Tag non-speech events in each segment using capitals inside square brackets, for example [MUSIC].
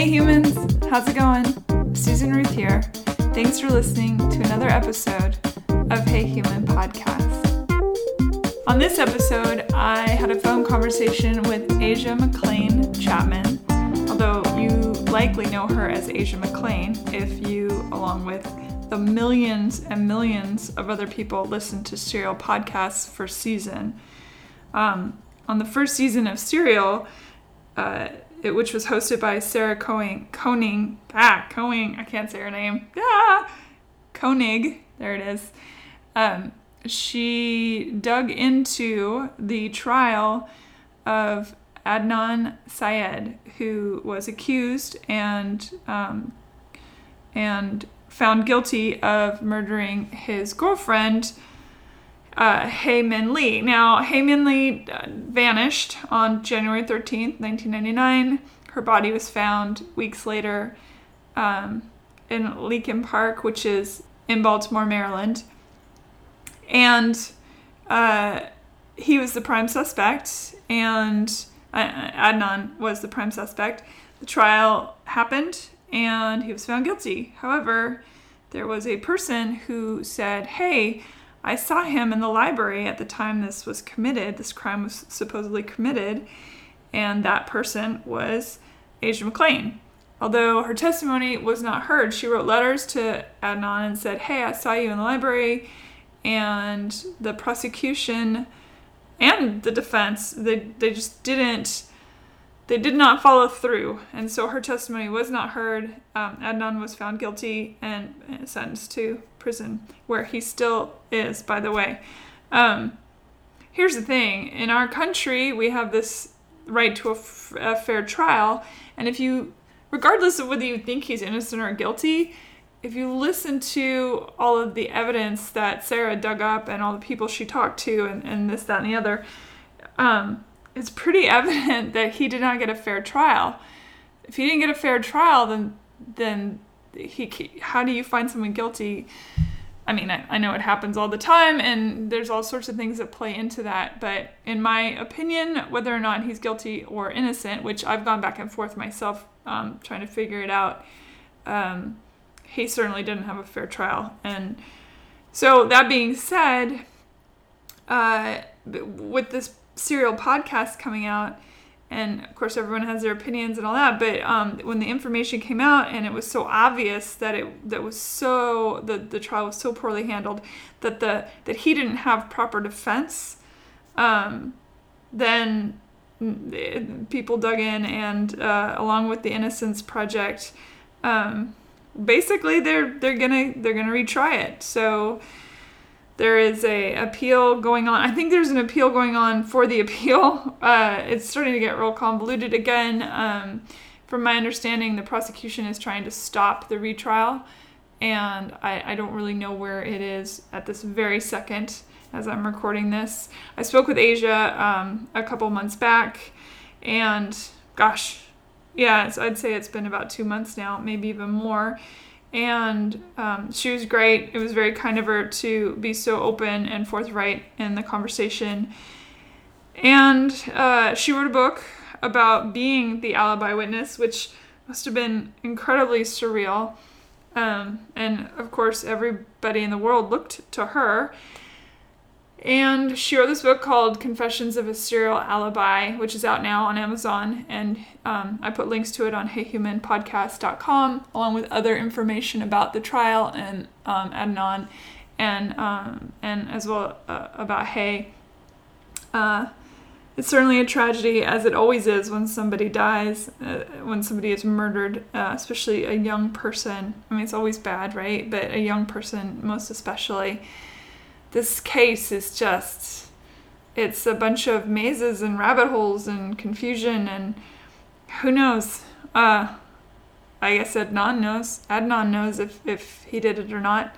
Hey humans, how's it going? Susan Ruth here. Thanks for listening to another episode of Hey Human Podcast. On this episode, I had a phone conversation with Asia McClain Chapman, although you likely know her as Asia McClain if you, along with the millions and millions of other people, listen to Serial podcasts for season. Um, on the first season of Serial, uh, it, which was hosted by Sarah Coing, Koenig. Ah, Koenig. I can't say her name. Ah, Koenig. There it is. Um, she dug into the trial of Adnan Syed, who was accused and um, and found guilty of murdering his girlfriend uh, Hae Min Lee. Now, Hae Min Lee uh, vanished on January 13th, 1999. Her body was found weeks later um, in Leakin Park, which is in Baltimore, Maryland. And uh, he was the prime suspect, and uh, Adnan was the prime suspect. The trial happened, and he was found guilty. However, there was a person who said, Hey, I saw him in the library at the time this was committed, this crime was supposedly committed, and that person was Asia McClain. Although her testimony was not heard, she wrote letters to Adnan and said, Hey, I saw you in the library. And the prosecution and the defense, they, they just didn't, they did not follow through. And so her testimony was not heard. Um, Adnan was found guilty and sentenced to prison, where he still is, by the way. Um, here's the thing in our country, we have this right to a, f- a fair trial. And if you, regardless of whether you think he's innocent or guilty, if you listen to all of the evidence that Sarah dug up and all the people she talked to and, and this, that, and the other, um, it's pretty [LAUGHS] evident that he did not get a fair trial. If he didn't get a fair trial, then then he how do you find someone guilty? I mean I, I know it happens all the time and there's all sorts of things that play into that but in my opinion whether or not he's guilty or innocent which i've gone back and forth myself um, trying to figure it out um, he certainly didn't have a fair trial. And so that being said uh, with this serial podcast coming out and of course everyone has their opinions and all that but um, when the information came out and it was so obvious that it that was so the, the trial was so poorly handled that the that he didn't have proper defense um, then people dug in and uh, along with the innocence project um, basically they're they're gonna they're gonna retry it. So there is a appeal going on. I think there's an appeal going on for the appeal. [LAUGHS] Uh, it's starting to get real convoluted again. Um, from my understanding, the prosecution is trying to stop the retrial, and I, I don't really know where it is at this very second as I'm recording this. I spoke with Asia um, a couple months back, and gosh, yeah, I'd say it's been about two months now, maybe even more and um, she was great. It was very kind of her to be so open and forthright in the conversation. And uh, she wrote a book about being the alibi witness, which must have been incredibly surreal. Um, and of course, everybody in the world looked to her. And she wrote this book called Confessions of a Serial Alibi, which is out now on Amazon. And um, I put links to it on heyhumanpodcast.com, along with other information about the trial and um, Adnan, and, um, and as well uh, about Hae. Uh, it's certainly a tragedy, as it always is when somebody dies, uh, when somebody is murdered, uh, especially a young person. I mean, it's always bad, right? But a young person, most especially this case is just it's a bunch of mazes and rabbit holes and confusion and who knows? Uh i guess adnan knows. Adnan knows if if he did it or not.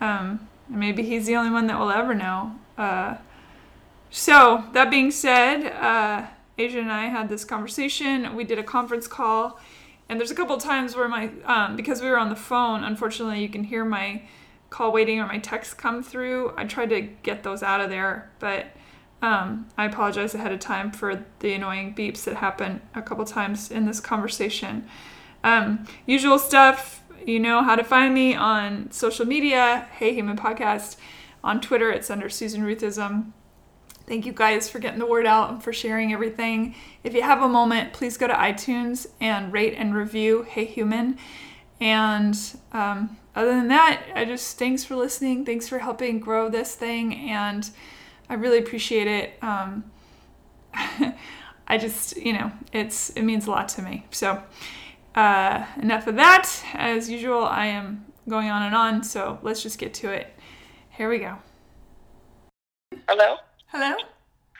Um maybe he's the only one that will ever know. Uh so that being said uh asia and i had this conversation. We did a conference call. And there's a couple times where my um because we were on the phone unfortunately you can hear my call waiting or my texts come through, I tried to get those out of there, but um, I apologize ahead of time for the annoying beeps that happen a couple times in this conversation. Um, usual stuff. You know how to find me on social media. Hey Human Podcast. On Twitter, it's under Susan Ruthism. Thank you guys for getting the word out and for sharing everything. If you have a moment, please go to iTunes and rate and review Hey Human. And um, other than that, I just thanks for listening. Thanks for helping grow this thing, and I really appreciate it. Um, [LAUGHS] I just, you know, it's it means a lot to me. So uh, enough of that. As usual, I am going on and on. So let's just get to it. Here we go. Hello. Hello.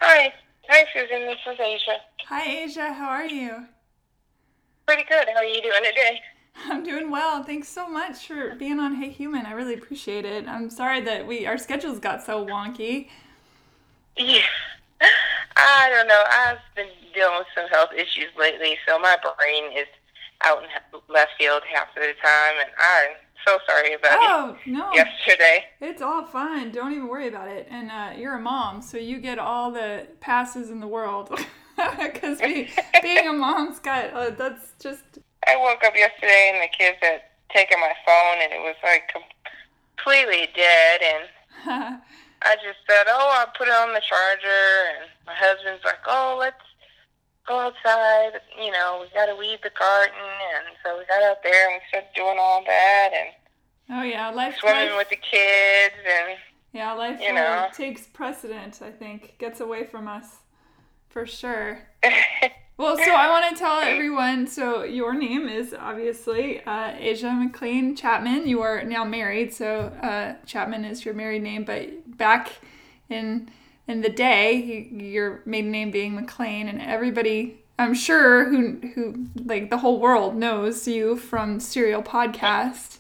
Hi. Hi, Susan. This is Asia. Hi, Asia. How are you? Pretty good. How are you doing today? [LAUGHS] I'm doing well. Thanks so much for being on Hey Human. I really appreciate it. I'm sorry that we our schedules got so wonky. Yeah. I don't know. I've been dealing with some health issues lately, so my brain is out in left field half of the time, and I'm so sorry about it. oh, it. no. yesterday. It's all fine. Don't even worry about it. And uh, you're a mom, so you get all the passes in the world. [LAUGHS] Because be, being a mom's got uh, that's just. I woke up yesterday and the kids had taken my phone and it was like completely dead and [LAUGHS] I just said, "Oh, I'll put it on the charger," and my husband's like, "Oh, let's go outside. You know, we got to weed the garden," and so we got out there and we started doing all that and. Oh yeah, life swimming life, with the kids and. Yeah, life you know. takes precedent. I think gets away from us, for sure. [LAUGHS] Well, so I want to tell [LAUGHS] everyone. So your name is obviously uh, Asia McClain Chapman. You are now married, so uh, Chapman is your married name. But back in in the day, your maiden name being McClain, and everybody, I'm sure, who who like the whole world knows you from Serial Podcast.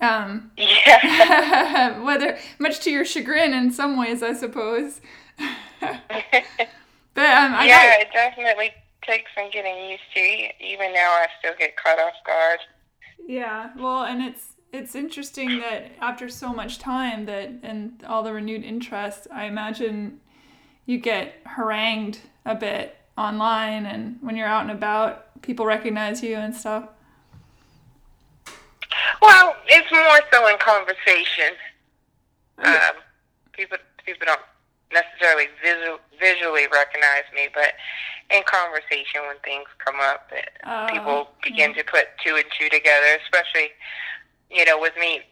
Um, yeah. [LAUGHS] whether much to your chagrin in some ways, I suppose. [LAUGHS] but um, I yeah, got, definitely takes some getting used to. Even now, I still get caught off guard. Yeah, well, and it's it's interesting that after so much time that and all the renewed interest, I imagine you get harangued a bit online and when you're out and about, people recognize you and stuff. Well, it's more so in conversation. Um, people people don't necessarily visual, visually recognize me, but in conversation when things come up, uh, people begin yeah. to put two and two together. Especially, you know, with me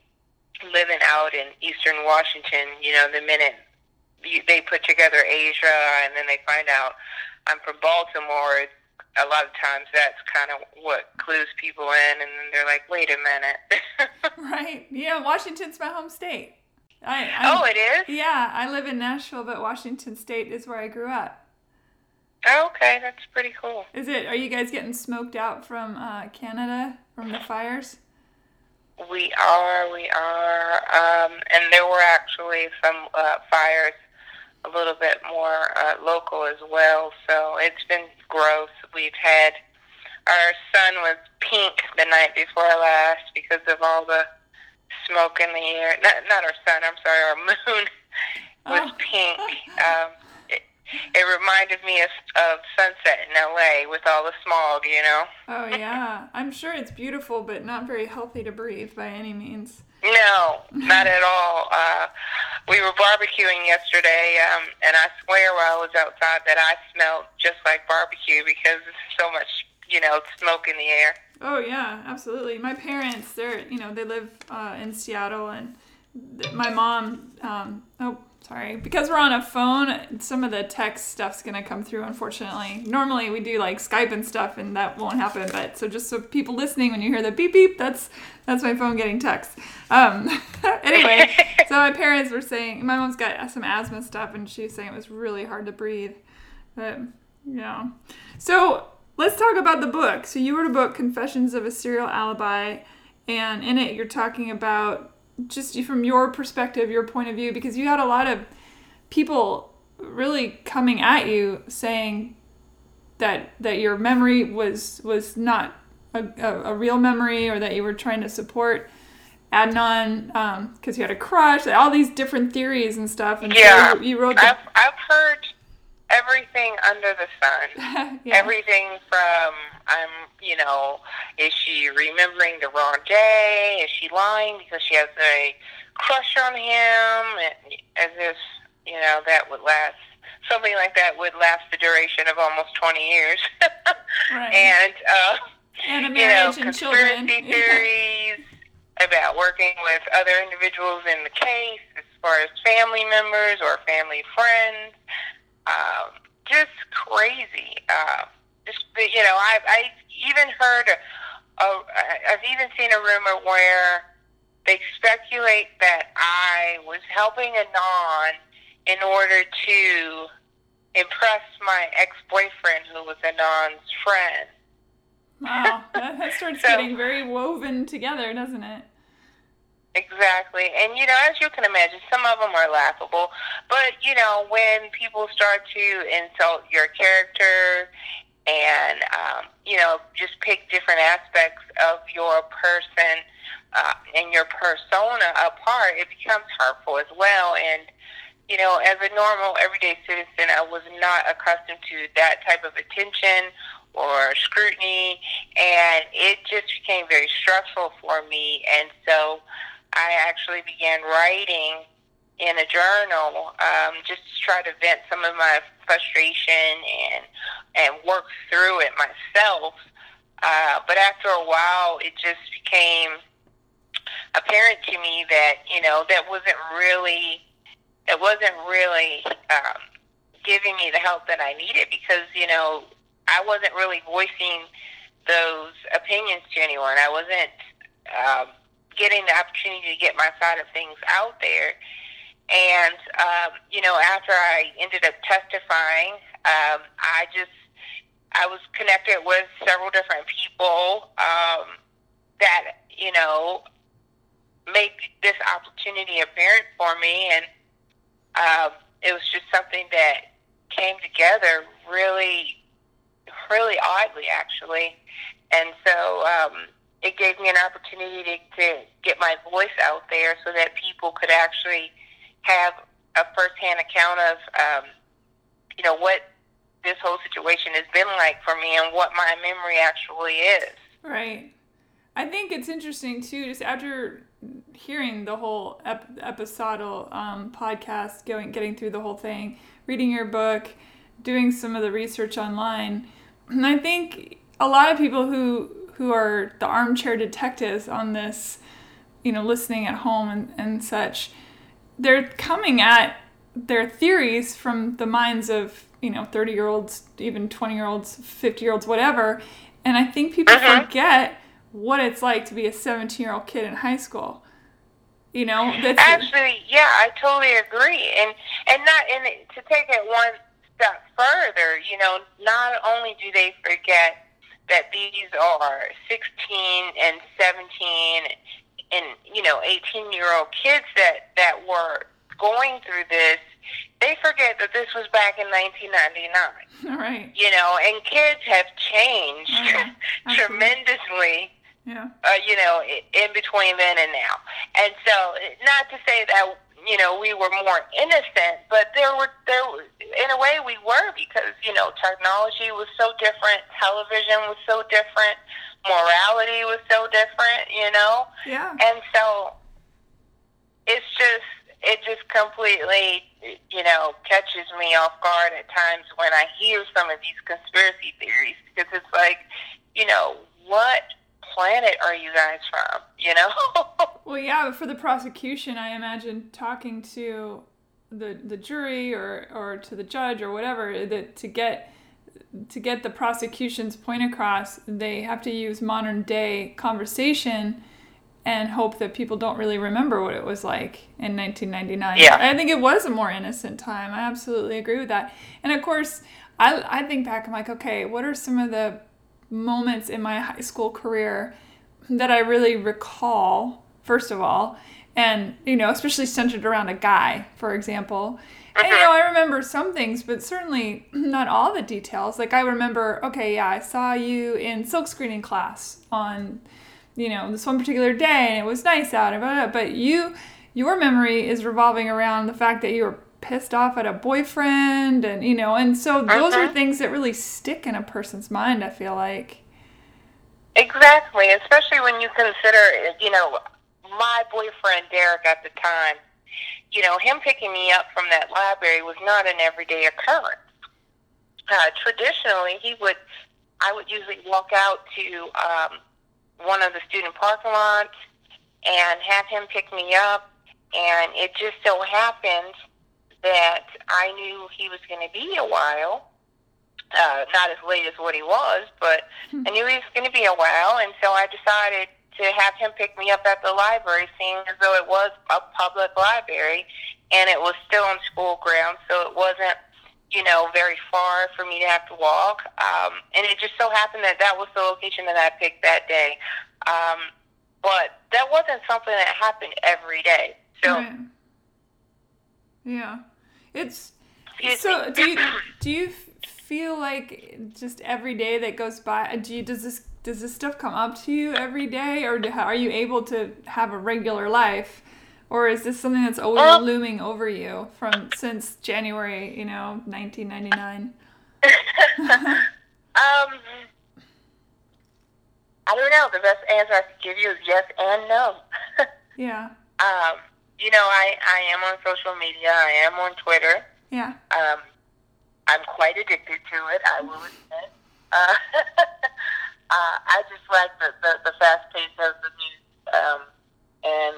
living out in Eastern Washington, you know, the minute you, they put together Asia and then they find out I'm from Baltimore, a lot of times that's kind of what clues people in, and then they're like, "Wait a minute." [LAUGHS] right? Yeah, Washington's my home state. I, I, oh, it is. Yeah, I live in Nashville, but Washington State is where I grew up. Oh, okay, that's pretty cool. Is it? Are you guys getting smoked out from uh, Canada from the fires? We are, we are, um, and there were actually some uh, fires a little bit more uh, local as well. So it's been gross. We've had our sun was pink the night before last because of all the smoke in the air. Not, not our sun. I'm sorry, our moon [LAUGHS] was oh. pink. Um, it, it reminded me of, of sunset in LA with all the smog, you know. Oh [LAUGHS] yeah, I'm sure it's beautiful, but not very healthy to breathe by any means. No, [LAUGHS] not at all. Uh, we were barbecuing yesterday, um, and I swear while I was outside that I smelled just like barbecue because there's so much, you know, smoke in the air. Oh yeah, absolutely. My parents, they're you know they live uh, in Seattle, and my mom. Um, oh, sorry, because we're on a phone, some of the text stuff's gonna come through. Unfortunately, normally we do like Skype and stuff, and that won't happen. But so just so people listening, when you hear the beep beep, that's that's my phone getting text. Um, [LAUGHS] anyway, [LAUGHS] so my parents were saying my mom's got some asthma stuff, and she's saying it was really hard to breathe. But yeah, so let's talk about the book. So you wrote a book, Confessions of a Serial Alibi, and in it you're talking about just from your perspective, your point of view, because you had a lot of people really coming at you saying that that your memory was was not a, a, a real memory or that you were trying to support Adnan because um, you had a crush, all these different theories and stuff. And yeah, so you, you wrote. The- I've, I've heard everything under the sun. [LAUGHS] yeah. Everything from I'm, um, you know, is she remembering the wrong day? Is she lying because she has a crush on him? As if you know that would last. Something like that would last the duration of almost twenty years. [LAUGHS] right. And uh, and a marriage you know, and children. theories about working with other individuals in the case, as far as family members or family friends. Um, just crazy. Uh, just you know, I've I even heard. A, a, I've even seen a rumor where they speculate that I was helping Adnan in order to impress my ex-boyfriend, who was Adnan's friend. Wow, that, that starts [LAUGHS] so, getting very woven together, doesn't it? Exactly. And, you know, as you can imagine, some of them are laughable. But, you know, when people start to insult your character and, um, you know, just pick different aspects of your person uh, and your persona apart, it becomes hurtful as well. And, you know, as a normal, everyday citizen, I was not accustomed to that type of attention or scrutiny, and it just became very stressful for me. And so I actually began writing in a journal um, just to try to vent some of my frustration and and work through it myself. Uh, but after a while, it just became apparent to me that you know that wasn't really it wasn't really um, giving me the help that I needed because you know I wasn't really voicing those opinions to anyone. I wasn't. Um, getting the opportunity to get my side of things out there. And, um, you know, after I ended up testifying, um, I just, I was connected with several different people um, that, you know, made this opportunity apparent for me. And um, it was just something that came together really, really oddly, actually. And so, um, it gave me an opportunity to, to get my voice out there so that people could actually have a firsthand account of, um, you know, what this whole situation has been like for me and what my memory actually is. Right. I think it's interesting too, just after hearing the whole ep- episodal um, podcast, going getting through the whole thing, reading your book, doing some of the research online, and I think a lot of people who who are the armchair detectives on this, you know, listening at home and, and such, they're coming at their theories from the minds of, you know, 30 year olds, even 20 year olds, 50 year olds, whatever. And I think people uh-huh. forget what it's like to be a 17 year old kid in high school. You know, that's actually, yeah, I totally agree. And and not and to take it one step further, you know, not only do they forget that these are 16 and 17 and you know 18 year old kids that that were going through this they forget that this was back in 1999 all right you know and kids have changed uh-huh. [LAUGHS] tremendously yeah. Uh, you know, in between then and now. And so, not to say that you know, we were more innocent, but there were there in a way we were because you know technology was so different, television was so different, morality was so different, you know. Yeah. And so it's just it just completely you know catches me off guard at times when I hear some of these conspiracy theories because it's like you know what planet are you guys from? You know? [LAUGHS] well, yeah, for the prosecution, I imagine talking to the the jury or or to the judge or whatever that to get to get the prosecution's point across, they have to use modern day conversation and hope that people don't really remember what it was like in 1999. Yeah. I think it was a more innocent time. I absolutely agree with that. And of course, I, I think back, I'm like, okay, what are some of the moments in my high school career that I really recall, first of all, and you know, especially centered around a guy, for example. And you know, mm-hmm. I remember some things, but certainly [CLEARS THROAT] not all the details. Like I remember, okay, yeah, I saw you in silk screening class on, you know, this one particular day, and it was nice out, but you, your memory is revolving around the fact that you were pissed off at a boyfriend and you know and so those are Mhm. things that really stick in a person's mind i feel like Exactly, especially when you consider, you know, my boyfriend Derek at the time, you know, him picking me up from that library was not an everyday occurrence. Uh, traditionally, he would, I would usually walk out to um, one of the student parking lots and have him pick me up, and it just so happened that I knew he was going to be a while. Uh, not as late as what he was, but I knew he was going to be a while, and so I decided to have him pick me up at the library, seeing as though it was a public library, and it was still on school grounds, so it wasn't, you know, very far for me to have to walk. Um, and it just so happened that that was the location that I picked that day. Um, but that wasn't something that happened every day. So, Right. yeah it's excuse so me. do you [COUGHS] do you feel like just every day that goes by do you does this does this stuff come up to you every day or do, are you able to have a regular life or is this something that's always Uh, looming over you from since January, you know, 1999? [LAUGHS] Um, I don't know. The best answer I could give you is yes and no. [LAUGHS] Yeah. um, you know, I, I am on social media. I am on Twitter. Yeah. Um, I'm quite addicted to it, I will admit. Uh, [LAUGHS] uh, I just like the, the, the fast pace of the news um, and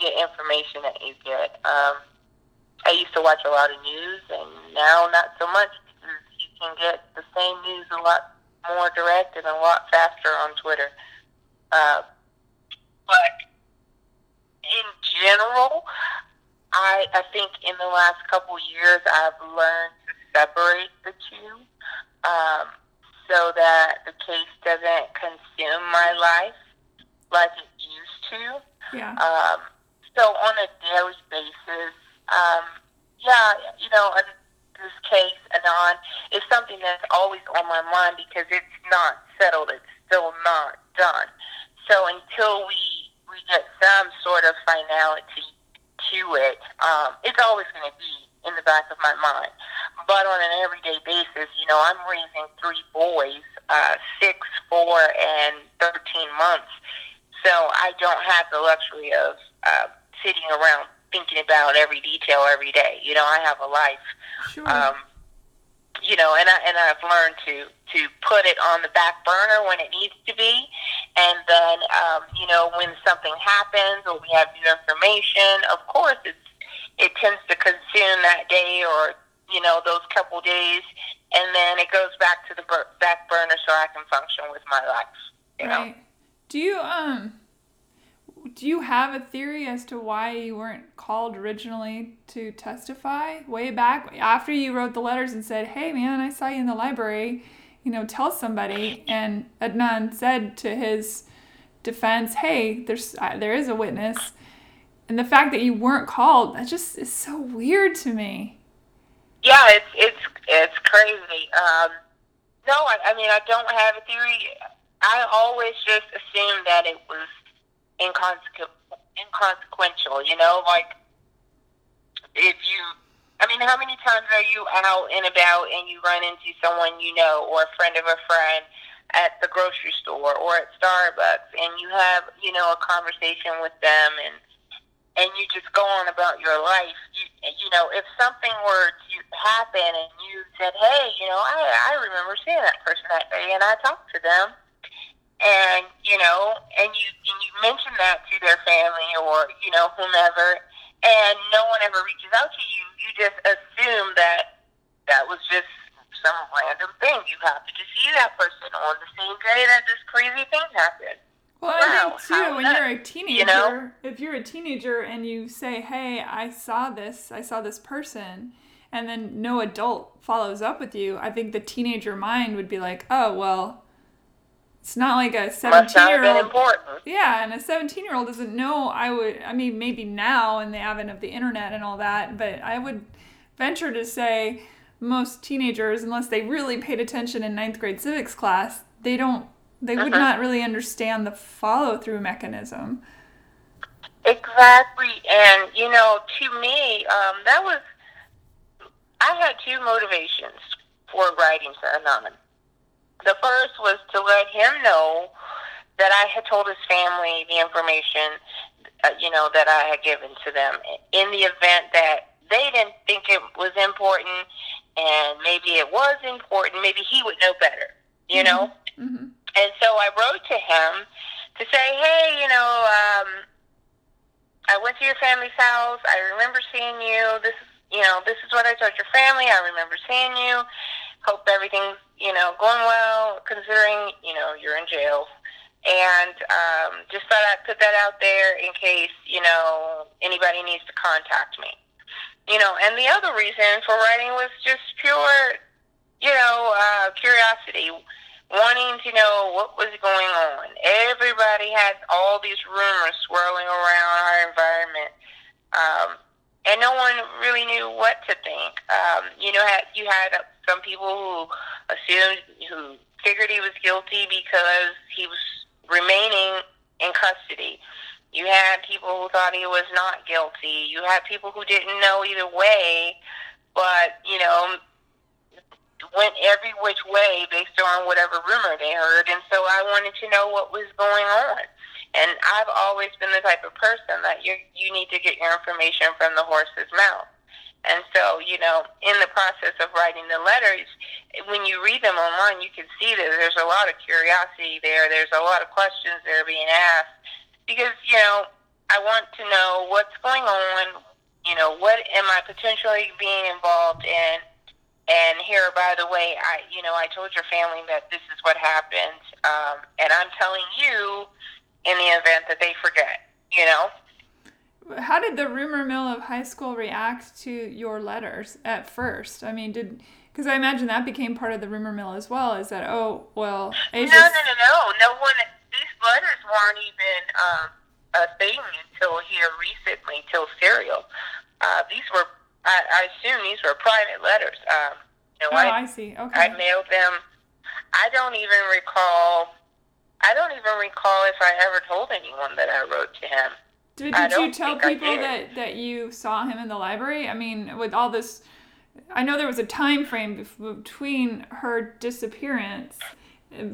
the information that you get. Um, I used to watch a lot of news, and now not so much because you can get the same news a lot more direct and a lot faster on Twitter. Uh, but in general, I I think in the last couple years I've learned to separate the two, um, so that the case doesn't consume my life like it used to. Yeah. Um, so on a daily basis, um, yeah, you know, and this case, Adnan, is something that's always on my mind because it's not settled. It's still not done. So until we we get some sort of finality to it, um, it's always going to be in the back of my mind. But on an everyday basis, you know, I'm raising three boys, uh, six, four, and 13 months. So I don't have the luxury of uh, sitting around thinking about every detail every day. You know, I have a life. Sure. Um, you know, and I and I've learned to to put it on the back burner when it needs to be, and then um, you know when something happens or we have new information, of course it's it tends to consume that day or you know those couple days, and then it goes back to the back burner so I can function with my life. You know. right. Do you um do you have a theory as to why you weren't called originally to testify way back after you wrote the letters and said, "Hey man, I saw you in the library, you know, tell somebody." And Adnan said to his defense, "Hey, there's uh, there is a witness." And the fact that you weren't called, that just is so weird to me. Yeah, it's it's it's crazy. Um, no, I, I mean I don't have a theory. I always just assumed that it was inconsequential. Inconsequential, you know, like if you. I mean, how many times are you out and about and you run into someone you know or a friend of a friend at the grocery store or at Starbucks and you have, you know, a conversation with them and and you just go on about your life. You, you know, if something were to happen and you said, "Hey, you know, I I remember seeing that person that day, and I talked to them," and you know, and you and you mention that to their family or you know whomever, and no one ever reaches out to you, you just assume that that was just some random thing. You happened to see that person on the same day that this crazy thing happened. Well, I Wow, think too, when nuts, you're a teenager, know? if you're a teenager and you say, "Hey, I saw this, I saw this person," and then no adult follows up with you, I think the teenager mind would be like, "Oh, well, it's not like a Must not have 17 been year old." Yeah, and a 17 year old doesn't know. I would, I mean, maybe now in the advent of the internet and all that, but I would venture to say most teenagers, unless they really paid attention in ninth grade civics class, they don't, they would Uh-huh. not really understand the follow through mechanism. Exactly, and you know, to me, um, that was I had two motivations for writing to Adnan. The first was to let him know that I had told his family the information, uh, you know, that I had given to them in the event that they didn't think it was important and maybe it was important, maybe he would know better, you mm-hmm. know? Mm-hmm. And so I wrote to him to say, hey, you know, um, I went to your family's house. I remember seeing you. This is, you know, this is what I told your family. I remember seeing you. Hope everything's, you know, going well, considering, you know, you're in jail. And um, just thought I'd put that out there in case, you know, anybody needs to contact me. You know, and the other reason for writing was just pure, you know, uh, curiosity wanting to know what was going on. Everybody had all these rumors swirling around our environment, um, and no one really knew what to think. Um, you know, you had some people who assumed, who figured he was guilty because he was remaining in custody. You had people who thought he was not guilty. You had people who didn't know either way, but you know went every which way based on whatever rumor they heard, and so I wanted to know what was going on. And I've always been the type of person that you you need to get your information from the horse's mouth. And so, you know, in the process of writing the letters, when you read them online, you can see that there's a lot of curiosity there. There's a lot of questions that are being asked because, you know, I want to know what's going on. You know, what am I potentially being involved in? And here, by the way, I, you know, I told your family that this is what happened, um, and I'm telling you in the event that they forget, you know. How did the rumor mill of high school react to your letters at first? I mean, did because I imagine that became part of the rumor mill as well. Is that oh well? Asia's... No, no, no, no. No one. These letters weren't even um, a thing until here recently, till Serial. Uh, these were I, I assume these were private letters. Um, you know, oh, I, I see. Okay. I mailed them. I don't even recall. I don't even recall if I ever told anyone that I wrote to him. Did, did you tell people that, that you saw him in the library? I mean, with all this, I know there was a time frame between her disappearance,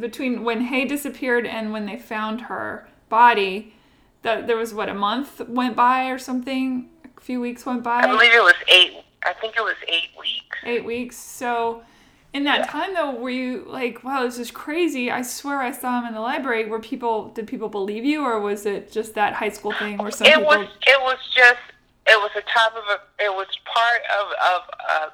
between when Hae disappeared and when they found her body. That there was what a month went by or something A few weeks went by. I believe it was eight. I think it was eight weeks. Eight weeks. So, in that yeah. time though, were you like, "Wow, this is crazy"? I swear I saw him in the library. Were people? Did people believe you, or was it just that high school thing where some it people? was. It was just. It was a top of a. It was part of of. Uh,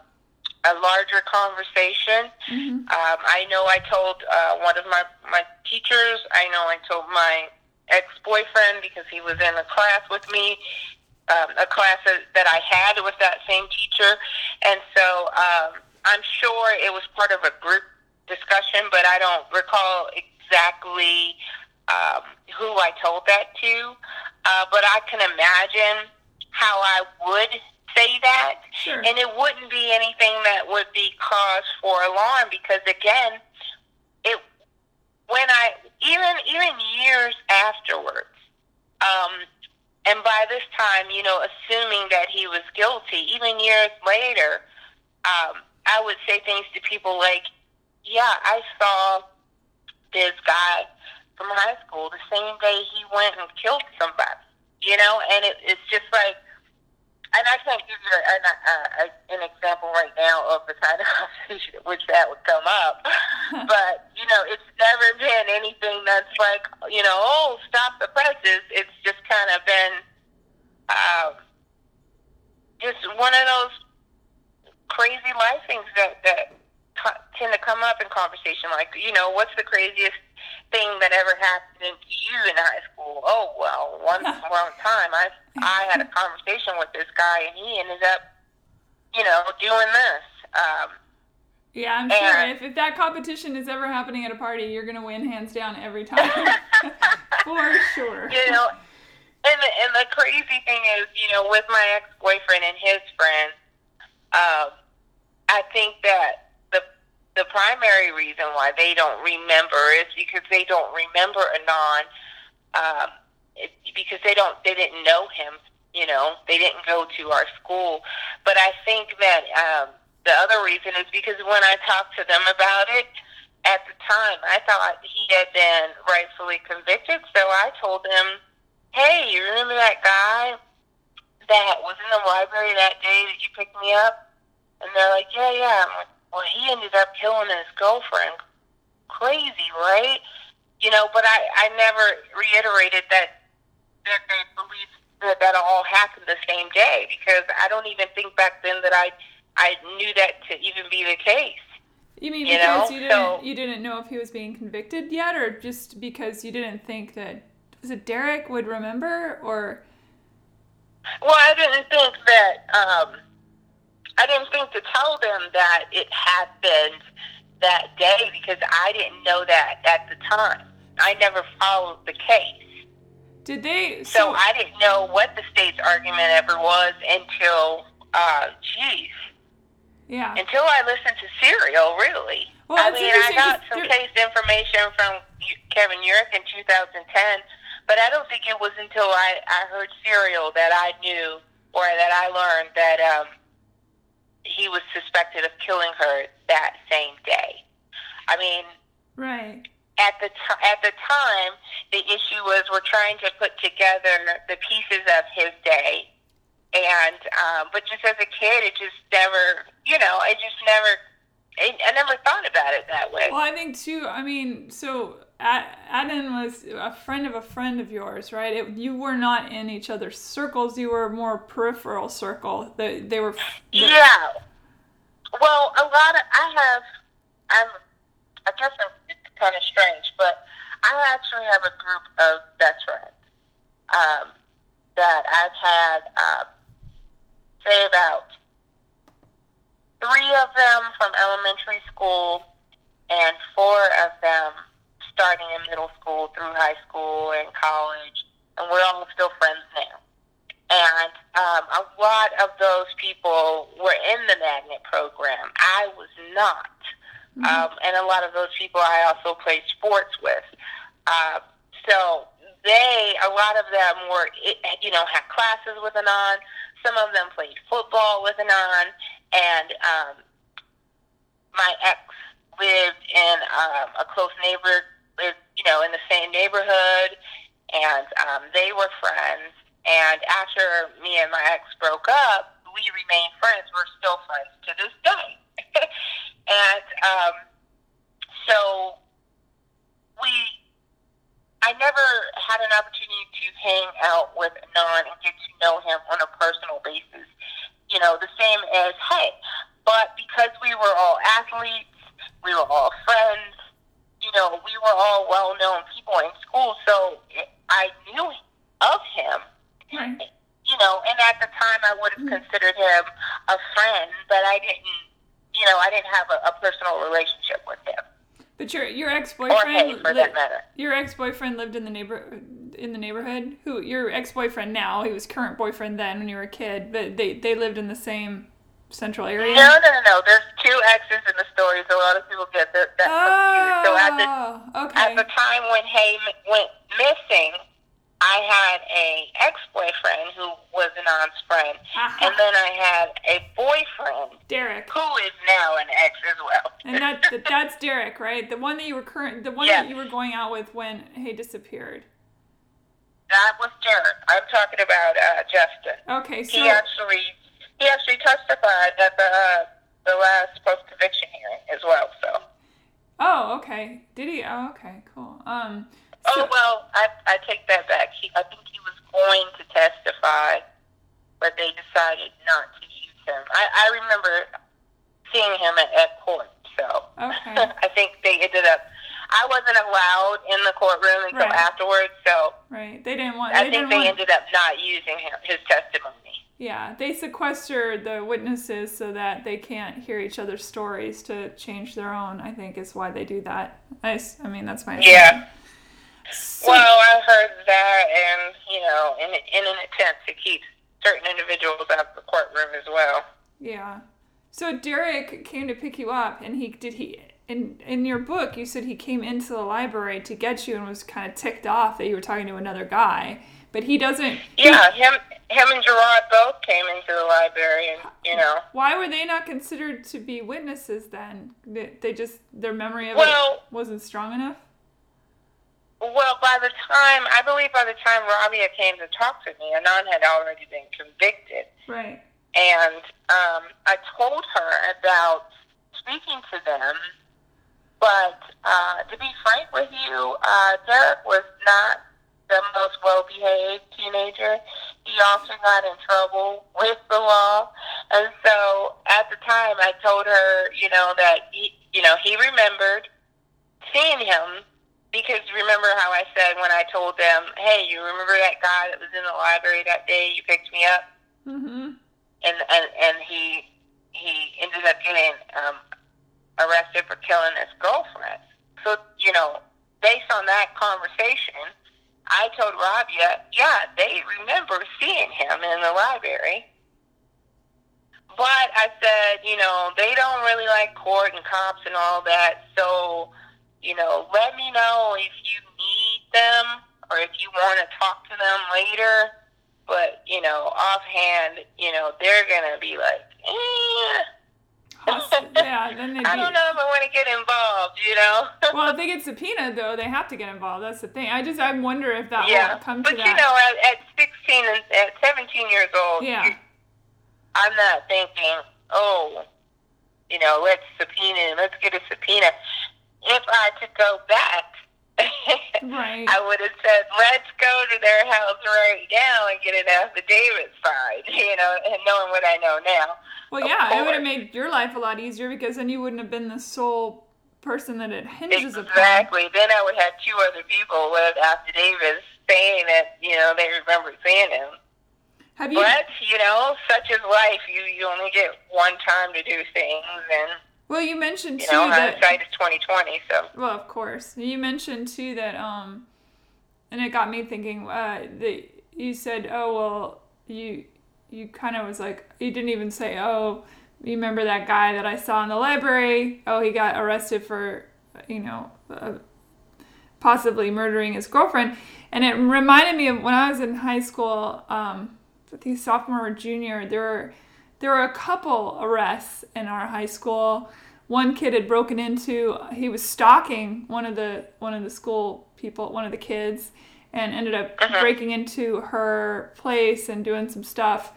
a larger conversation. Mm-hmm. Um, I know I told uh, one of my, my teachers, I know I told my ex boyfriend because he was in a class with me, um, a class that I had with that same teacher, and so um, I'm sure it was part of a group discussion, but I don't recall exactly um, who I told that to. Uh, but I can imagine how I would say that, sure. and it wouldn't be anything that would be cause for alarm because again, it when I even even years afterwards. Um, and by this time, you know, assuming that he was guilty, even years later, um, I would say things to people like, yeah, I saw this guy from high school the same day he went and killed somebody, you know, and it, it's just like, and I can't give you an, uh, an example right now of the kind of conversation [LAUGHS] at which that would come up, [LAUGHS] but you know, it's never been anything that's like, you know, oh, stop the presses. It's just kind of been um, just one of those crazy life things that that tend to come up in conversation. Like, you know, what's the craziest thing that ever happened to you in high school? Oh well, one [LAUGHS] one time I I had a conversation with this guy and he ended up, you know, doing this. Um, yeah, I'm sure if, if that competition is ever happening at a party, you're gonna win hands down every time. [LAUGHS] For sure. You know, and the, and the crazy thing is, you know, with my ex boyfriend and his friends, um, I think that the the primary reason why they don't remember is because they don't remember Adnan, um, because they don't they didn't know him. You know, they didn't go to our school. But I think that um, the other reason is because when I talked to them about it, at the time, I thought he had been rightfully convicted. So I told them, hey, you remember that guy that was in the library that day that you picked me up? And they're like, yeah, yeah. I'm like, well, he ended up killing his girlfriend. Crazy, right? You know, but I, I never reiterated that that they believed that that all happened the same day because I don't even think back then that I I knew that to even be the case. You mean You because know, you didn't so- you didn't know if he was being convicted yet, or just because you didn't think that was it Derek would remember, or Well, I didn't think that. Um, I didn't think to tell them that it happened that day because I didn't know that at the time. I never followed the case, did they? so I didn't know what the state's argument ever was until, uh, geez, yeah. until I listened to Serial. Really, Well, I mean, I got some case information from Kevin Urick in 2010, but I don't think it was until I, I heard Serial that I knew or that I learned that um, he was suspected of killing her that same day. I mean, right. at the t- at the time, the issue was we're trying to put together the pieces of his day, and um, but just as a kid, it just never, you know, I just never, I, I never thought about it that way. Well, I think too. I mean, so A- Adnan was a friend of a friend of yours, right? It, you were not in each other's circles. You were more peripheral circle. They, they were. Yeah. Well, a lot of I have. I'm. I guess it's kind of strange, but I actually have a group of best friends um, that I've had. Um, say about three of them from elementary school, and four of starting in middle school through high school and college, and we're all still friends now. And um, a lot of those people were in the magnet program. I was not. Um, and a lot of those people I also played sports with. Uh, so they, a lot of them were, you know, had classes with Adnan. Some of them played football with Adnan. And um, my ex lived in um, a close neighbor, you know, in the same neighborhood. And um, they were friends. And after me and my ex broke up, we remained friends. We're still friends to this day. [LAUGHS] and um, so we, I never had an opportunity to hang out with Adnan and get to know him on a personal basis. You know, the same as, hey, but because we were all athletes, we were all friends, you know, we were all well known people in school, so I knew of him Right. you know, and at the time I would have mm-hmm. considered him a friend, but I didn't, you know, I didn't have a, a personal relationship with him But your your ex boyfriend, matter. your ex boyfriend lived in the neighbor in the neighborhood. Who your ex boyfriend now? He was current boyfriend then when you were a kid. But they they lived in the same central area. No, no, no, no. There's two exes in the story, so a lot of people get that, that confused. So at the Oh, at the time when Hae went missing, I had a ex-boyfriend who was an aunt's friend, Aha. and then I had a boyfriend Derek. who is now an ex as well. And that [LAUGHS] that's Derek, right? The one that you were current, the one Yes. that you were going out with when Hae disappeared. That was Derek. I'm talking about uh, Justin. Okay, so He actually he actually testified at the uh, the last post conviction hearing as well. So oh, okay. Did he? Oh, okay, cool. Um, oh well, I I take that back. He, I think he was going to testify, but they decided not to use him. I I remember seeing him at, at court. So Okay. [LAUGHS] I think they ended up. I wasn't allowed in the courtroom until Right. afterwards, so right. They didn't want. I They think they want. ended up not using him, his testimony. Yeah, they sequester the witnesses so that they can't hear each other's stories to change their own. I think is why they do that. I, I mean, that's my Yeah. So- Well, I heard that, and you know, in in an attempt to keep certain individuals out of the courtroom as well. Yeah. So Derek came to pick you up, and he did he in in your book you said he came into the library to get you and was kind of ticked off that you were talking to another guy, but he doesn't. Yeah, him him and Gerard both came into the library, and you know. Why were they not considered to be witnesses then? They, they just their memory of Well- it wasn't strong enough. Well, by the time I believe by the time Rabia came to talk to me, Adnan had already been convicted, Right. and um, I told her about speaking to them. But uh, to be frank with you, uh, Derek was not the most well-behaved teenager. He also got in trouble with the law, and so at the time, I told her, you know, that he, you know, he remembered seeing him because remember how I said when I told them, "Hey, you remember that guy that was in the library that day? You picked me up." Mm-hmm. and and and he he ended up getting um, arrested for killing his girlfriend. So you know, based on that conversation, I told Rabia, yeah, they remember seeing him in the library. But I said, you know, they don't really like court and cops and all that. So, you know, let me know if you need them or if you want to talk to them later. But, you know, offhand, you know, they're going to be like, eh. [LAUGHS] Yeah, then they'd I don't know if I want to get involved, you know? [LAUGHS] Well, if they get subpoenaed, though, they have to get involved. That's the thing. I just I wonder if that yeah. will come but, to that. you know, at, at 16 and at 17 years old, yeah. I'm not thinking, oh, you know, let's subpoena, let's get a subpoena. If I could go back, [LAUGHS] Right. I would have said, let's go to their house right now and get an affidavit signed, you know, and knowing what I know now. Well, yeah, it would have made your life a lot easier because then you wouldn't have been the sole person that it hinges upon. Exactly. Then I would have two other people with affidavits saying that, you know, they remember seeing him. Have you? But, you know, such is life. You you only get one time to do things and Well, you mentioned you too know, that. hindsight is twenty twenty, so Well, of course. You mentioned too that, um, and it got me thinking. Uh, that you said, "Oh well," you you kind of was like, you didn't even say, "Oh, you remember that guy that I saw in the library? Oh, he got arrested for, you know, uh, possibly murdering his girlfriend." And it reminded me of when I was in high school. Um, I sophomore or junior. There were there were a couple arrests in our high school. One kid had broken into he was stalking one of the one of the school people, one of the kids, and ended up breaking into her place and doing some stuff.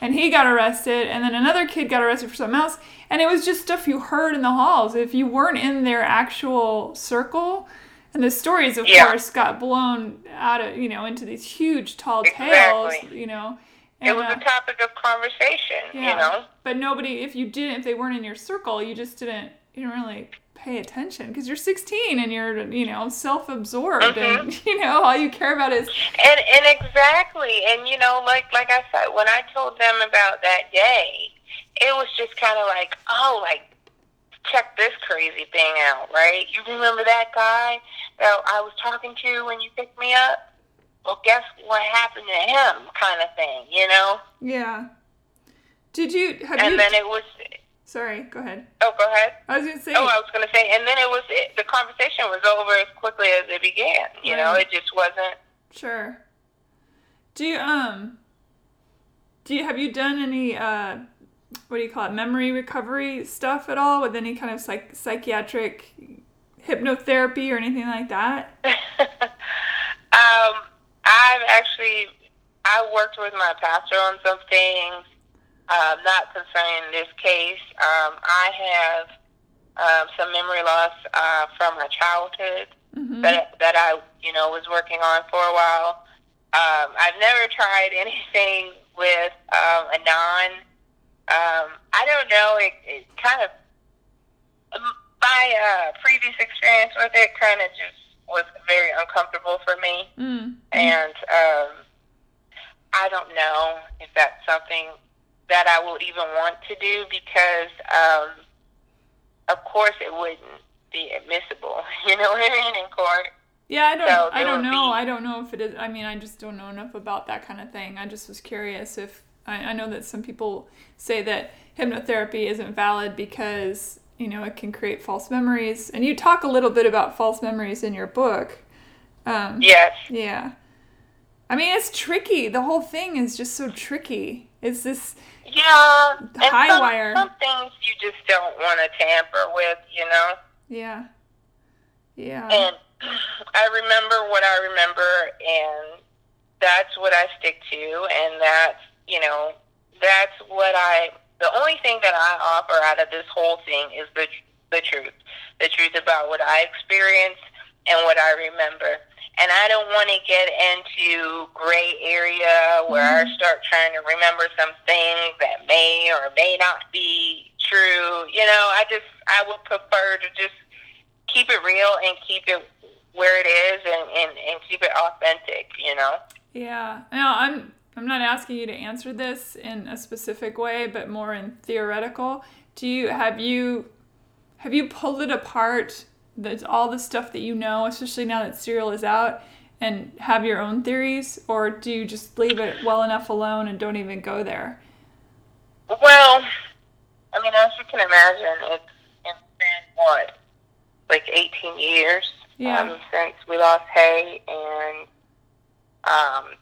And he got arrested, and then another kid got arrested for something else. And it was just stuff you heard in the halls. If you weren't in their actual circle, and the stories, of Yeah. course, got blown out of you know into these huge tall Exactly. tales. You know, it was uh, a topic of conversation, yeah. you know. But nobody, if you didn't, if they weren't in your circle, you just didn't, you didn't really pay attention because you're 16 and you're, you know, self-absorbed mm-hmm. and [LAUGHS] you know all you care about is And and exactly, and you know, like like I said, when I told them about that day, it was just kind of like, oh, like check this crazy thing out, right? You remember that guy that I was talking to when you picked me up? Well, guess what happened to him, kind of thing, you know. yeah. Did you have And you? then it was, sorry, go ahead. oh, go ahead. I was gonna say. Oh, I was going to say, and then it was it, the conversation was over as quickly as it began. You know, it just wasn't. Sure. Do you um? Do you have you done any uh? What do you call it? Memory recovery stuff at all with any kind of psych- psychiatric hypnotherapy or anything like that? [LAUGHS] um, I've actually I worked with my pastor on some things, uh, not concerning this case. Um, I have um, some memory loss uh, from my childhood hmm that that I you know was working on for a while. Um, I've never tried [LAUGHS] anything with um, a non. Um, I don't know. It, it kind of um, my uh, previous experience with it kind of just was very uncomfortable for me, Mm. and um, I don't know if that's something that I will even want to do because, um, of course, it wouldn't be admissible. [LAUGHS] You know what I mean in court. Yeah, I don't. So I don't know. be- I don't know if it is. I mean, I just don't know enough about that kind of thing. I just was curious if I, I know that some people say that hypnotherapy isn't valid because you know it can create false memories, and you talk a little bit about false memories in your book. Um, Yes. Yeah. I mean, it's tricky. The whole thing is just so tricky. It's this Yeah, and High some, wire. some things you just don't want to tamper with, you know. yeah. Yeah. And [CLEARS THROAT] I remember what I remember, and that's what I stick to, and that's you know that's what I. The only thing that I offer out of this whole thing is the the truth, the truth about what I experienced and what I remember. And I don't want to get into gray area where I mm-hmm. start trying to remember some things that may or may not be true. You know, I just I would prefer to just keep it real and keep it where it is and, and, and keep it authentic, you know? Yeah. Now, I'm I'm not asking you to answer this in a specific way, but more in theoretical. Do you have you have you pulled it apart? That's all the stuff that you know, especially now that Serial is out, and have your own theories, or do you just leave it well enough alone and don't even go there? Well, I mean, as you can imagine, it's, it's been, what, like 18 years Yeah. um, since we lost Hae, and, um,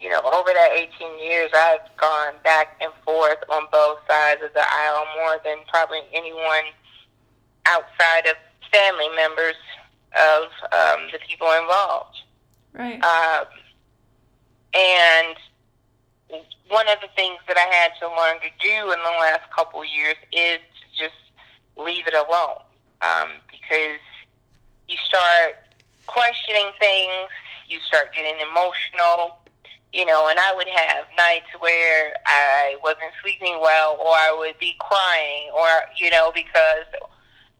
you know, over that 18 years, I've gone back and forth on both sides of the aisle more than probably anyone outside of family members of um, the people involved. Right. Um, and one of the things that I had to learn to do in the last couple of years is to just leave it alone. Um, because you start questioning things, you start getting emotional, you know, and I would have nights where I wasn't sleeping well or I would be crying or, you know, because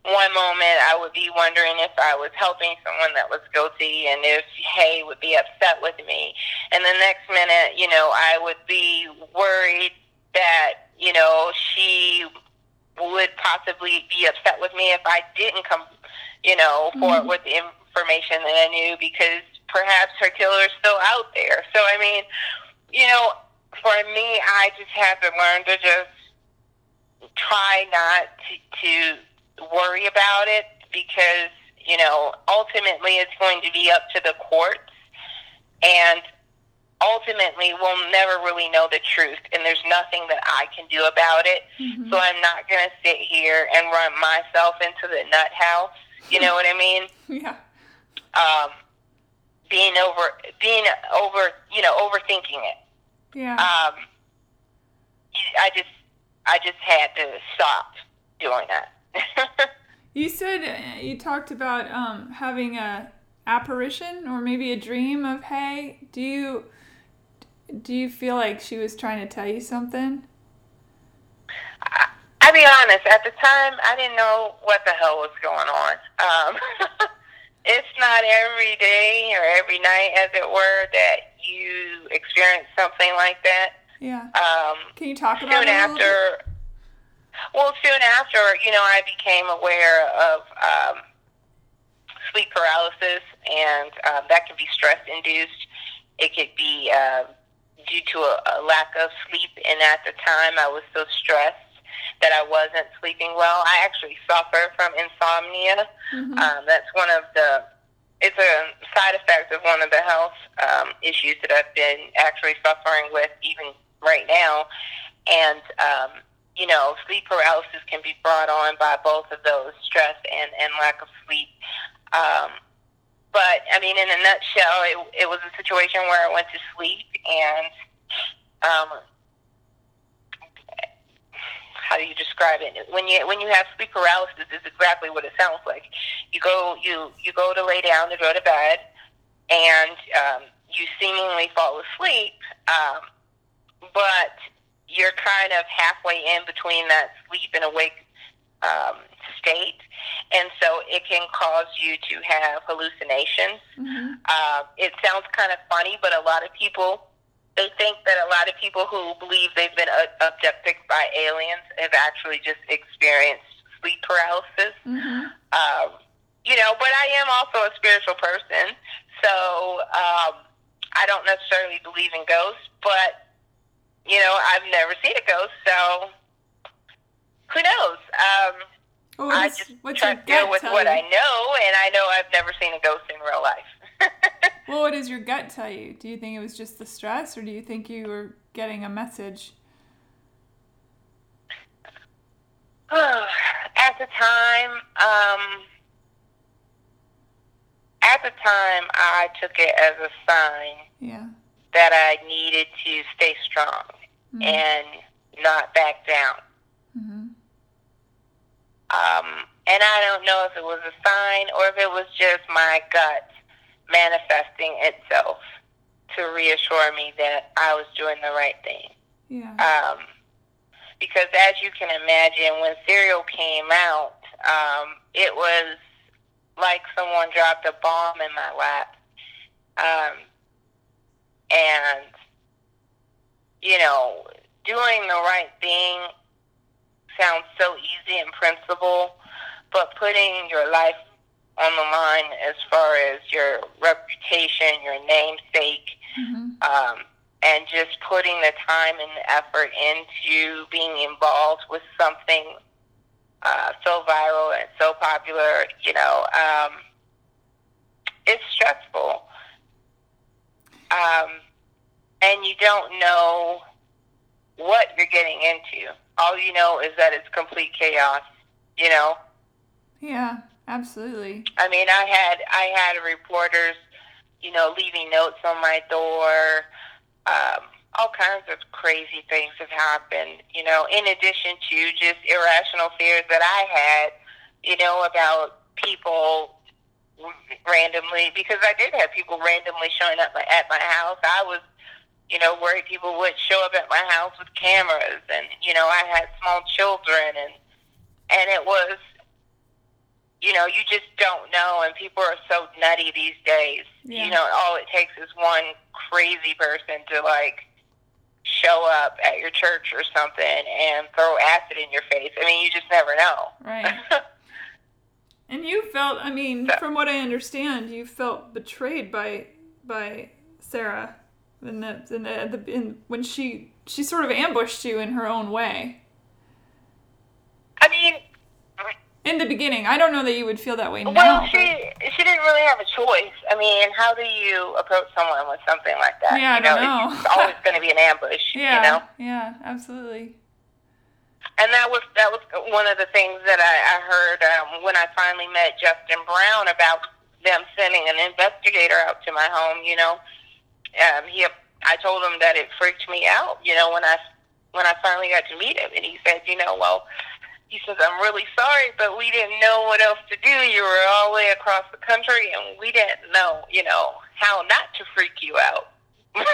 one moment I would be wondering if I was helping someone that was guilty and if Hae would be upset with me. And the next minute, you know, I would be worried that, you know, she would possibly be upset with me if I didn't come, you know, forward mm-hmm. with the information that I knew because perhaps her killer is still out there. So, I mean, you know, for me, I just had to learn to just try not to, to worry about it because, you know, ultimately it's going to be up to the courts. And ultimately we'll never really know the truth and there's nothing that I can do about it. Mhm. So I'm not going to sit here and run myself into the nut house. You know what I mean? [LAUGHS] yeah. Um, being over, being over, you know, overthinking it. Yeah. Um, I just, I just had to stop doing that. You said uh, you talked about um, having a apparition or maybe a dream of Hae. Do you do you feel like she was trying to tell you something? I, I'll be honest. At the time, I didn't know what the hell was going on. Um, [LAUGHS] it's not every day or every night, as it were, that you experience something like that. Yeah. Um, Can you talk about soon it? after, well, soon after, you know, I became aware of um, sleep paralysis, and um, that can be stress induced. It could be uh, due to a, a lack of sleep, and at the time, I was so stressed that I wasn't sleeping well. I actually suffer from insomnia. Mhm. Um, that's one of the it's a side effect of one of the health um, issues that I've been actually suffering with even right now. And um, you know, sleep paralysis can be brought on by both of those stress and, and lack of sleep. Um, but I mean, in a nutshell, it, it was a situation where I went to sleep and um, how do you describe it? When you when you have sleep paralysis, is exactly what it sounds like. You go you you go to lay down to go to bed, and um, you seemingly fall asleep, um, but you're kind of halfway in between that sleep and awake um, state, and so it can cause you to have hallucinations. Mhm. Uh, it sounds kind of funny, but a lot of people they think that a lot of people who believe they've been uh, abducted by aliens have actually just experienced sleep paralysis. Mhm. Um, you know, but I am also a spiritual person, so um, I don't necessarily believe in ghosts, but you know, I've never seen a ghost, so who knows? Um, Oh, I just try to deal with what you? I know, and I know I've never seen a ghost in real life. [LAUGHS] well, what does your gut tell you? Do you think it was just the stress, or do you think you were getting a message? [SIGHS] at the time, um, at the time, I took it as a sign Yeah. That I needed to stay strong Mhm. and not back down. Mhm. Um, and I don't know if it was a sign or if it was just my gut manifesting itself to reassure me that I was doing the right thing. Yeah. Um, because as you can imagine, when Serial came out, um, it was like someone dropped a bomb in my lap. Um, and, you know, doing the right thing sounds so easy in principle, but putting your life on the line as far as your reputation, your namesake, Mhm. um, and just putting the time and the effort into being involved with something uh, so viral and so popular, you know, um, it's stressful. Um, and you don't know what you're getting into. All you know is that it's complete chaos, you know? Yeah. Absolutely. I mean, I had I had reporters, you know, leaving notes on my door. Um, all kinds of crazy things have happened. You know, in addition to just irrational fears that I had, you know, about people randomly because I did have people randomly showing up at my house. I was, you know, worried people would show up at my house with cameras, and you know, I had small children, and and it was you know, you just don't know, and people are so nutty these days. Yeah. You know, all it takes is one crazy person to like show up at your church or something and throw acid in your face. I mean, you just never know. Right. [LAUGHS] And you felt, I mean, So- from what I understand, you felt betrayed by by Sarah in the in the, the in, when she she sort of ambushed you in her own way. I mean, In the beginning, I don't know that you would feel that way now. well, she she didn't really have a choice. I mean, how do you approach someone with something like that? Yeah, I you know, don't know. It's, it's always going to be an ambush. [LAUGHS] yeah, You know. yeah, absolutely. And that was that was one of the things that I, I heard um, when I finally met Justin Brown about them sending an investigator out to my home. You know, um, he I told him that it freaked me out. You know, when I when I finally got to meet him, and he said, you know, well, he says I'm really sorry, but we didn't know what else to do. You were all the way across the country, and we didn't know, you know, how not to freak you out. [LAUGHS]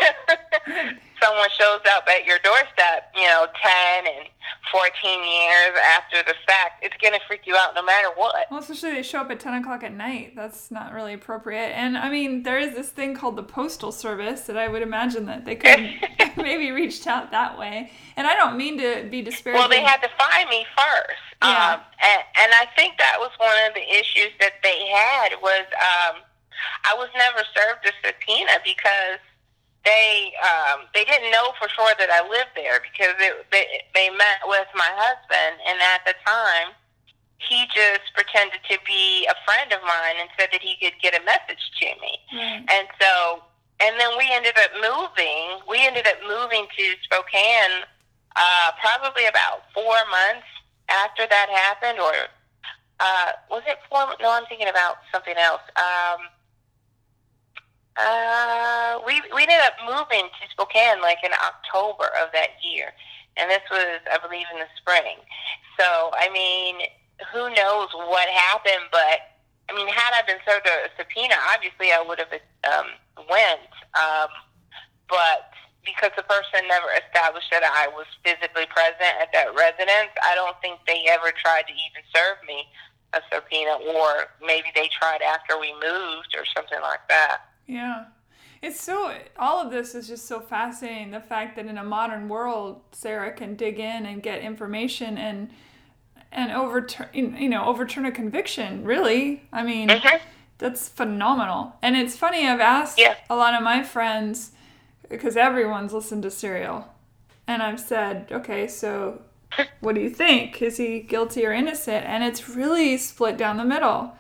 Someone shows up at your doorstep, you know, 10 and 14 years after the fact, it's going to freak you out no matter what. Well, especially they show up at 10 o'clock at night. That's not really appropriate. And I mean, there is this thing called the Postal Service that I would imagine that they could [LAUGHS] [LAUGHS] maybe reached out that way. And I don't mean to be disparaging. Well, they had to find me first. Yeah. Um, and, and I think that was one of the issues that they had was um, I was never served a subpoena because they um, they didn't know for sure that I lived there because it, they they met with my husband and at the time he just pretended to be a friend of mine and said that he could get a message to me. Right. And so, and then we ended up moving. We ended up moving to Spokane uh, probably about four months after that happened, or uh, was it four? No, I'm thinking about something else. Um, uh, we we ended up moving to Spokane like in October of that year, and this was, I believe, in the spring. So, I mean, who knows what happened? But I mean, had I been served a subpoena, obviously I would have um, went. Um, but because the person never established that I was physically present at that residence, I don't think they ever tried to even serve me a subpoena, or maybe they tried after we moved or something like that. Yeah. It's so, all of this is just so fascinating. The fact that in a modern world, Sarah can dig in and get information and, and overturn, you know, overturn a conviction, really. I mean, Mhm. that's phenomenal. And it's funny, I've asked Yeah. a lot of my friends, because everyone's listened to Serial, and I've said, okay, so [LAUGHS] what do you think? Is he guilty or innocent? And it's really split down the middle.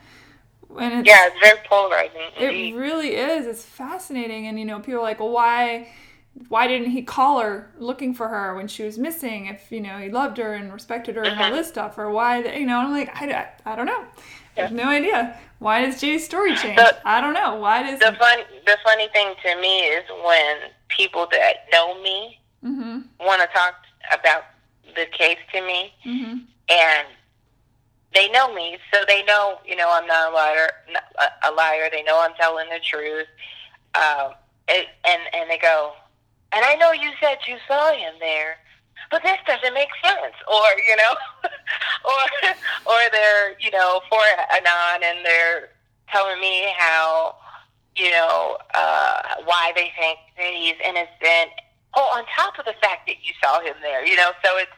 And it's, Yeah, it's very polarizing. it really is. It's fascinating. And, you know, people are like, well, why, why didn't he call her looking for her when she was missing? If, you know, he loved her and respected her and all this stuff, or why, the, you know, I'm like, I, I, I don't know. I have no idea. Why does Jay's story change? The- I don't know. Why does, the fun the funny thing to me is when people that know me mm-hmm, want to talk about the case to me, mm-hmm, and they know me, so they know you know I'm not a liar. A liar. They know I'm telling the truth. Um, it, and and they go, and I know you said you saw him there, but this doesn't make sense. Or you know, [LAUGHS] or or they're you know for Adnan and they're telling me how you know uh, why they think that he's innocent. Oh, on top of the fact that you saw him there, you know, so it's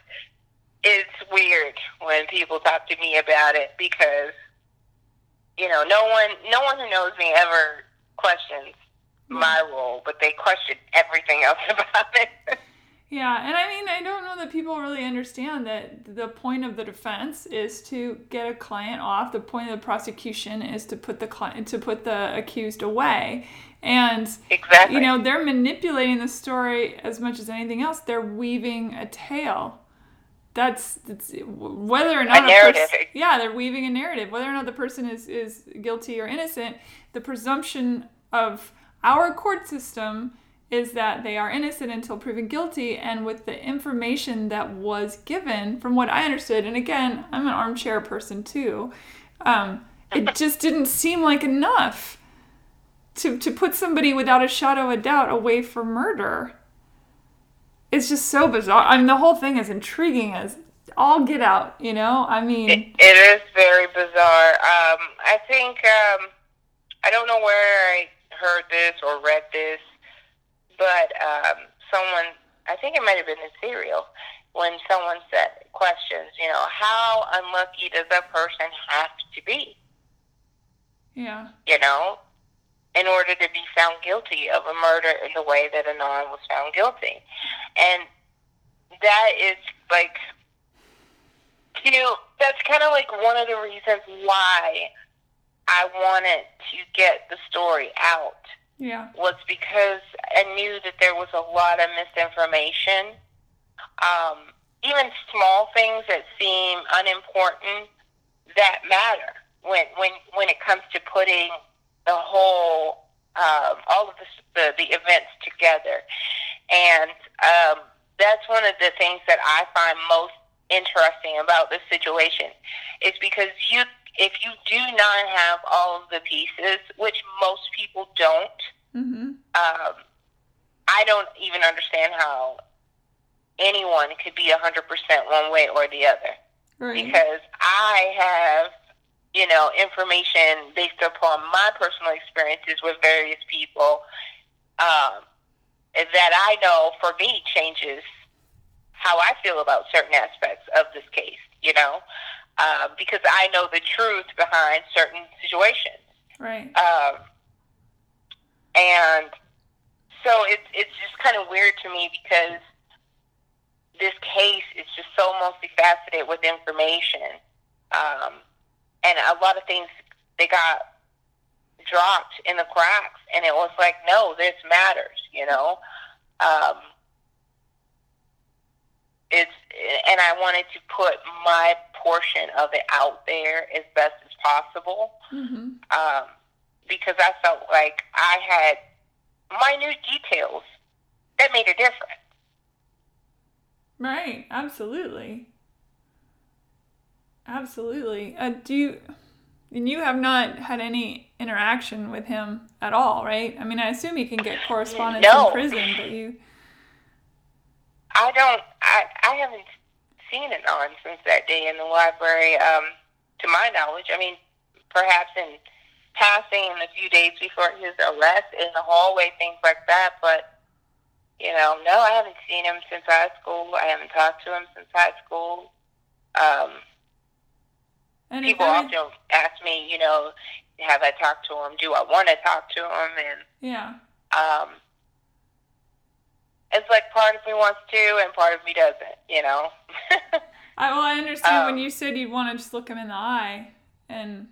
it's weird when people talk to me about it because you know no one no one who knows me ever questions mm. my role, but they question everything [LAUGHS] else about it. Yeah, and I mean, I don't know that people really understand that the point of the defense is to get a client off. The point of the prosecution is to put the client to put the accused away. And exactly. you know, they're manipulating the story as much as anything else. They're weaving a tale. That's, that's whether or not narrative. person, yeah, they're weaving a narrative. Whether or not the person is is guilty or innocent, the presumption of our court system is that they are innocent until proven guilty. And with the information that was given, from what I understood, and again, I'm an armchair person too, um, it [LAUGHS] just didn't seem like enough to, to put somebody without a shadow of a doubt away for murder. It's just so bizarre. I mean, the whole thing is intriguing as all get out, you know? I mean, It, it is very bizarre. Um, I think um, I don't know where I heard this or read this, but um, someone I think it might have been in Serial when someone said questions. You know, how unlucky does a person have to be? yeah. You know, in order to be found guilty of a murder in the way that Adnan was found guilty, and that is like you know, that's kind of like one of the reasons why I wanted to get the story out Yeah. was because I knew that there was a lot of misinformation. Um, even small things that seem unimportant that matter when when when it comes to putting the whole um, all of the, the the events together, and um, that's one of the things that I find most interesting about this situation is because you if you do not have all of the pieces, which most people don't, Mm-hmm. um, I don't even understand how anyone could be a 100% one way or the other. Right. Because I have, you know, information based upon my personal experiences with various people um, that I know for me changes how I feel about certain aspects of this case, you know, uh, because I know the truth behind certain situations. Right. Um, and so it's it's just kind of weird to me because this case is just so multifaceted with information, um, and a lot of things they got dropped in the cracks, and it was like, no, this matters, you know. Um, it's and I wanted to put my portion of it out there as best as possible Mm-hmm. um, because I felt like I had minute details that made a difference. Right. Absolutely. Absolutely. Uh, do you? And you have not had any interaction with him at all, right? I mean, I assume you can get correspondence No. in prison, but you. I don't. I I haven't seen it on since that day in the library. Um, to my knowledge, I mean, perhaps in passing in the few days before his arrest in the hallway, things like that. But you know, no, I haven't seen him since high school. I haven't talked to him since high school. Um, And people every- often ask me, you know, have I talked to him? Do I want to talk to him? And yeah. um, it's like part of me wants to, and part of me doesn't. You know. [LAUGHS] I, well, I understand when Um, you said you'd want to just look him in the eye and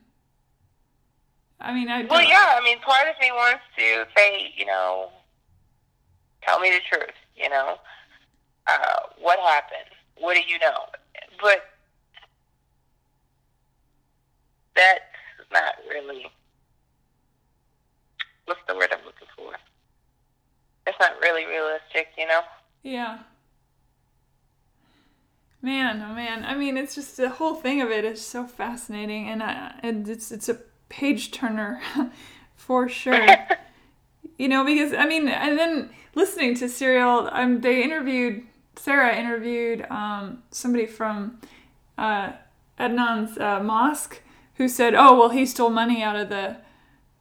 I mean, I. Well, yeah. I mean, part of me wants to say, you know, tell me the truth. You know, uh, what happened? What do you know? But that's not really. What's the word I'm looking for? That's not really realistic, you know. Yeah. Man, oh man. I mean, it's just the whole thing of it is so fascinating, and I, and it's it's a page turner [LAUGHS] for sure. [LAUGHS] you know, because I mean, and then listening to Serial, um, they interviewed Sarah interviewed um, somebody from uh, Adnan's uh, mosque who said, "Oh, well, he stole money out of the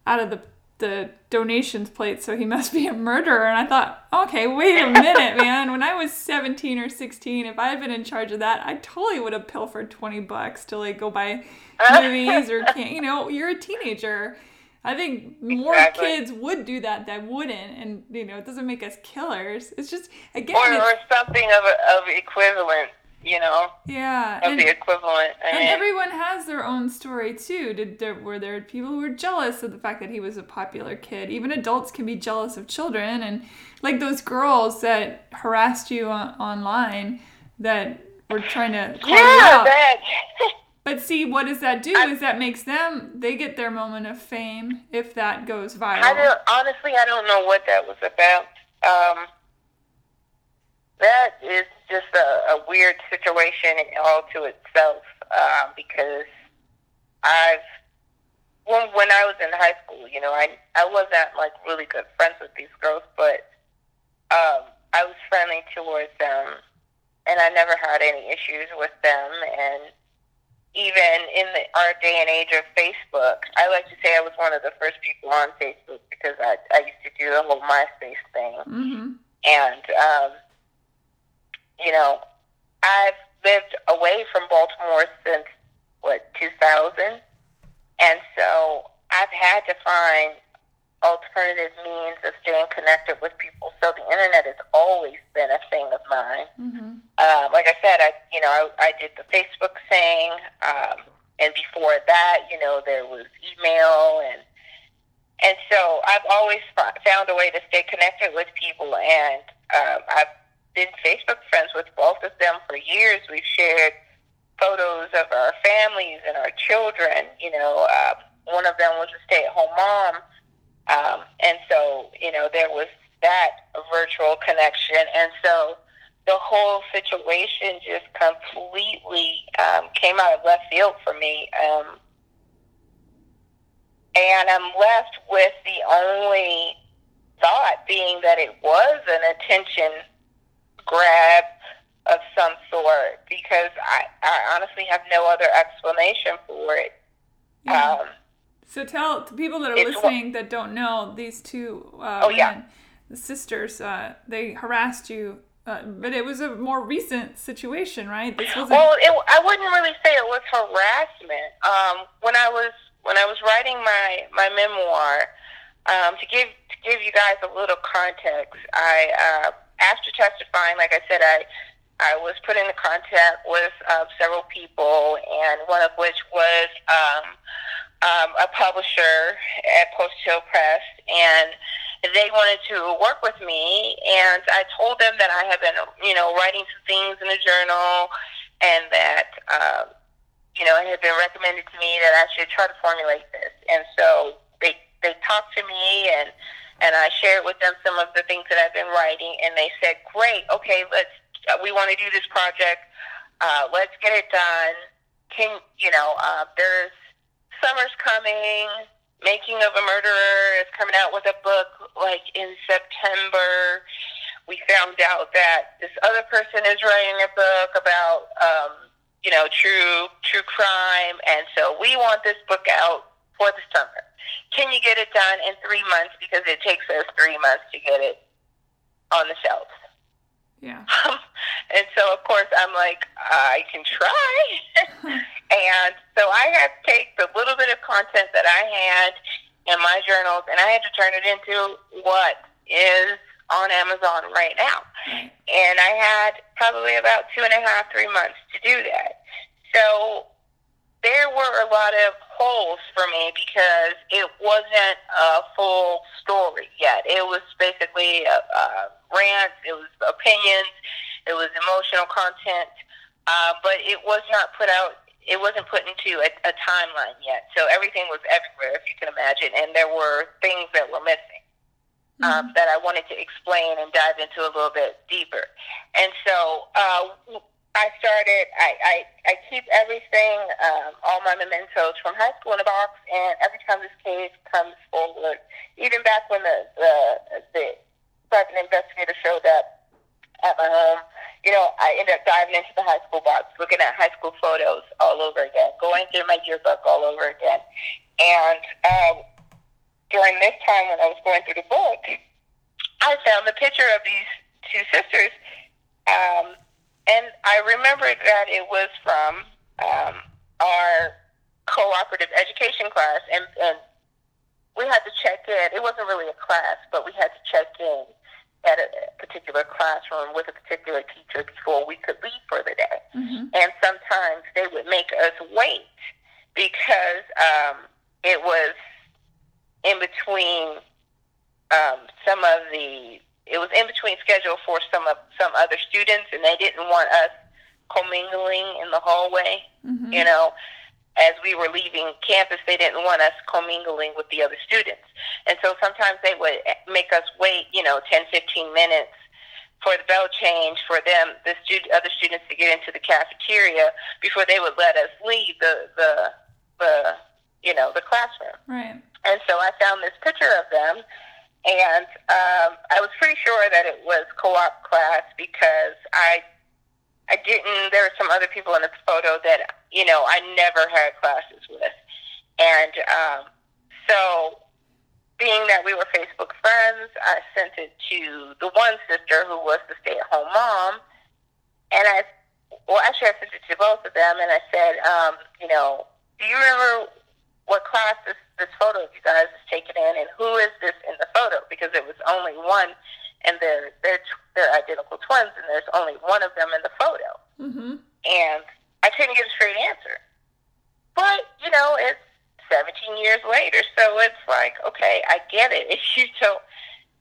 out of the the donations plate, so he must be a murderer." And I thought, "Okay, wait a minute, [LAUGHS] man. When I was 17 or 16, if I had been in charge of that, I totally would have pilfered 20 bucks to like go buy movies or [LAUGHS] can you know, you're a teenager." I think more exactly. kids would do that that wouldn't, and you know, it doesn't make us killers. It's just again, or, or something of of equivalent, you know. Yeah, of and, the equivalent. I and mean, everyone has their own story too. Did there were there people who were jealous of the fact that he was a popular kid? Even adults can be jealous of children, and like those girls that harassed you on, online that were trying to call yeah, you out. That. [LAUGHS] But see, what does that do? I, is that makes them they get their moment of fame if that goes viral. I don't honestly. I don't know what that was about. Um, that is just a, a weird situation all to itself um, because I've when when I was in high school, you know, I I wasn't like really good friends with these girls, but um, I was friendly towards them, and I never had any issues with them, and even in the, our day and age of Facebook, I like to say I was one of the first people on Facebook because I, I used to do the whole MySpace thing. Mm-hmm. And, um, you know, I've lived away from Baltimore since, what, 2000? And so I've had to find alternative means of staying connected with people. So the internet has always been a thing of mine. Mm-hmm. Uh, like I said, I you know I, I did the Facebook thing, um, and before that, you know, there was email and and so I've always found a way to stay connected with people, and um, I've been Facebook friends with both of them for years. We've shared photos of our families and our children. You know, uh, one of them was a stay-at-home mom um, and so, you know, there was that virtual connection. And so the whole situation just completely um, came out of left field for me. Um, and I'm left with the only thought being that it was an attention grab of some sort because I, I honestly have no other explanation for it. Yeah. Um, so tell to people that are listening that don't know these two uh, oh, women, yeah. the sisters, uh, they harassed you, uh, but it was a more recent situation, right? This was well, it, I wouldn't really say it was harassment. Um, when I was when I was writing my my memoir, um, to give to give you guys a little context, I uh, after testifying, like I said, I I was put into contact with uh, several people, and one of which was um, um, a publisher at Post Hill Press, and they wanted to work with me. And I told them that I had been, you know, writing some things in a journal, and that, um, you know, it had been recommended to me that I should try to formulate this. And so they they talked to me, and and I shared with them some of the things that I've been writing, and they said, "Great, okay, let's we want to do this project. Uh, let's get it done." Can you know? Uh, there's summer's coming. Making of a Murderer is coming out with a book like in September. We found out that this other person is writing a book about, um, you know, true true crime, and so we want this book out for the summer. Can you get it done in three months? Because it takes us three months to get it on the shelves. Yeah. [LAUGHS] and so, of course, I'm like, I can try. [LAUGHS] and so I had to take the little bit of content that I had in my journals and I had to turn it into what is on Amazon right now. And I had probably about two and a half, three months to do that. So there were a lot of holes for me because it wasn't a full story yet. It was basically a, a rant, it was opinions, it was emotional content, uh, but it was not put out. It wasn't put into a, a timeline yet, so everything was everywhere, if you can imagine, and there were things that were missing. Um, that I wanted to explain and dive into a little bit deeper. And so uh, I started, I, I, I keep everything, um, all my mementos from high school in a box, and every time this case comes forward, even back when the, the, the private investigator showed up at my home, you know, I ended up diving into the high school box, looking at high school photos all over again, going through my yearbook all over again. And um, during this time when I was going through the book, I found the picture of these two sisters. Um, and I remembered that it was from um, our cooperative education class. And, and we had to check in. It wasn't really a class, but we had to check in at a particular classroom with a particular teacher before we could leave for the day. Mm-hmm. And sometimes they would make us wait because um, it was in between um, some of the it was in between schedule for some of some other students, and they didn't want us commingling in the hallway. Mm-hmm. You know, as we were leaving campus, they didn't want us commingling with the other students, and so sometimes they would make us wait. You know, ten, fifteen minutes for the bell change for them, the stud- other students to get into the cafeteria before they would let us leave the the the you know the classroom. Right. And so I found this picture of them, and um, I was pretty sure that it was co-op class because I I didn't. There were some other people in the photo that you know I never had classes with, and um, so being that we were Facebook friends, I sent it to the one sister who was the stay-at-home mom, and I well actually I sent it to both of them, and I said, um, you know, do you remember what class this, this photo of you guys is taken in, and who is this in the photo? Because it was only one, and they're they're they're identical twins, and there's only one of them in the photo. Mm-hmm. And I couldn't get a straight answer. But you know, it's 17 years later, so it's like, okay, I get it. [LAUGHS] If you don't,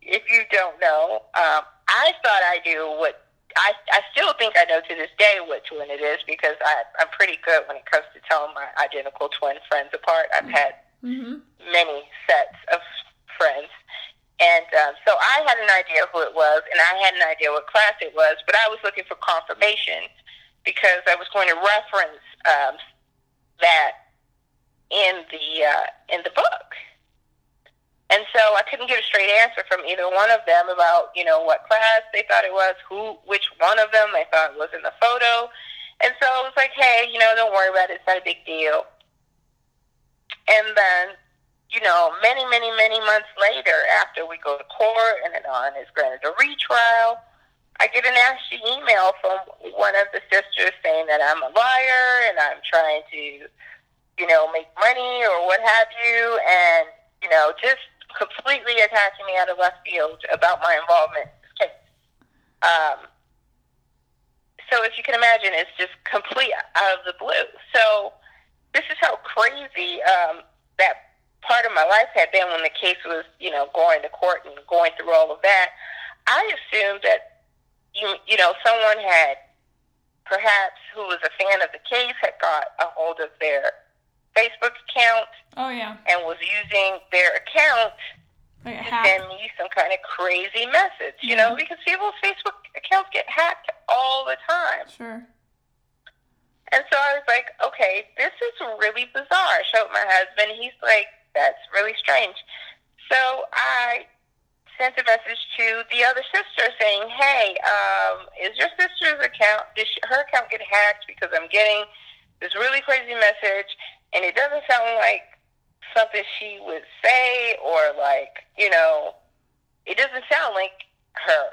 if you don't know, um, I thought I knew what I, I still think I know to this day which one it is because I, I'm pretty good when it comes to telling my identical twin friends apart. I've had mm-hmm. many sets of friends. And um, so I had an idea who it was, and I had an idea what class it was, but I was looking for confirmation because I was going to reference um, that in the uh, in the book. And so I couldn't get a straight answer from either one of them about, you know, what class they thought it was, who, which one of them they thought was in the photo. And so I was like, hey, you know, don't worry about it. It's not a big deal. And then, you know, many, many, many months later, after we go to court and then on is granted a retrial, I get a nasty email from one of the sisters saying that I'm a liar and I'm trying to, you know, make money or what have you. And, you know, just completely attacking me out of left field about my involvement in this case. Um, so as you can imagine, it's just complete out of the blue. So this is how crazy um, that part of my life had been when the case was, you know, going to court and going through all of that. I assumed that you, you know, someone had perhaps who was a fan of the case had got a hold of their Facebook account. Oh yeah. And was using their account like to send me some kind of crazy message. You know, because people's Facebook accounts get hacked all the time. Sure. And so I was like, okay, this is really bizarre. I showed my husband. He's like, that's really strange. So I sent a message to the other sister saying, hey, um, is your sister's account, did she, her account get hacked because I'm getting this really crazy message and it doesn't sound like something she would say or like you know it doesn't sound like her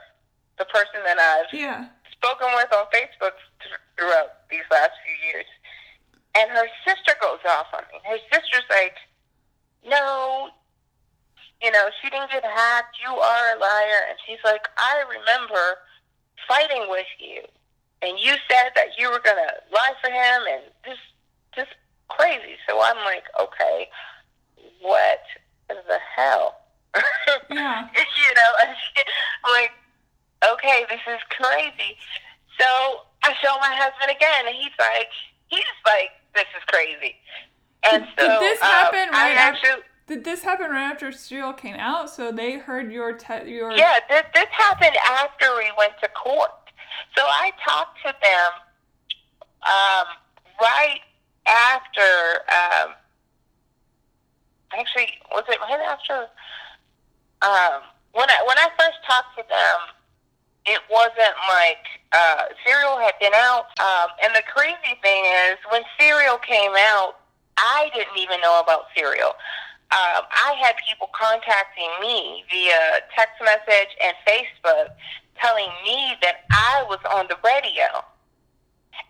the person that i've yeah. spoken with on facebook throughout these last few years. And her sister goes off on me. Her sister's like no you know she didn't get hacked. You are a liar. And she's like i remember fighting with you. And you said that you were going to lie for him and just just crazy. So I'm like, okay, what the hell? [LAUGHS] Yeah. you know, [LAUGHS] I'm like, okay, this is crazy. So I show my husband again, and he's like, he's like, this is crazy. And so Did this um, happen right after? actually, Did this happen right after Serial came out? So they heard your te- your yeah, this this happened after we went to court. So I talked to them um, right after. Um, actually, was it right after? Um, when I when I first talked to them, it wasn't like uh, Serial had been out. Um, and the crazy thing is, when Serial came out, I didn't even know about Serial. Um, I had people contacting me via text message and Facebook telling me that I was on the radio.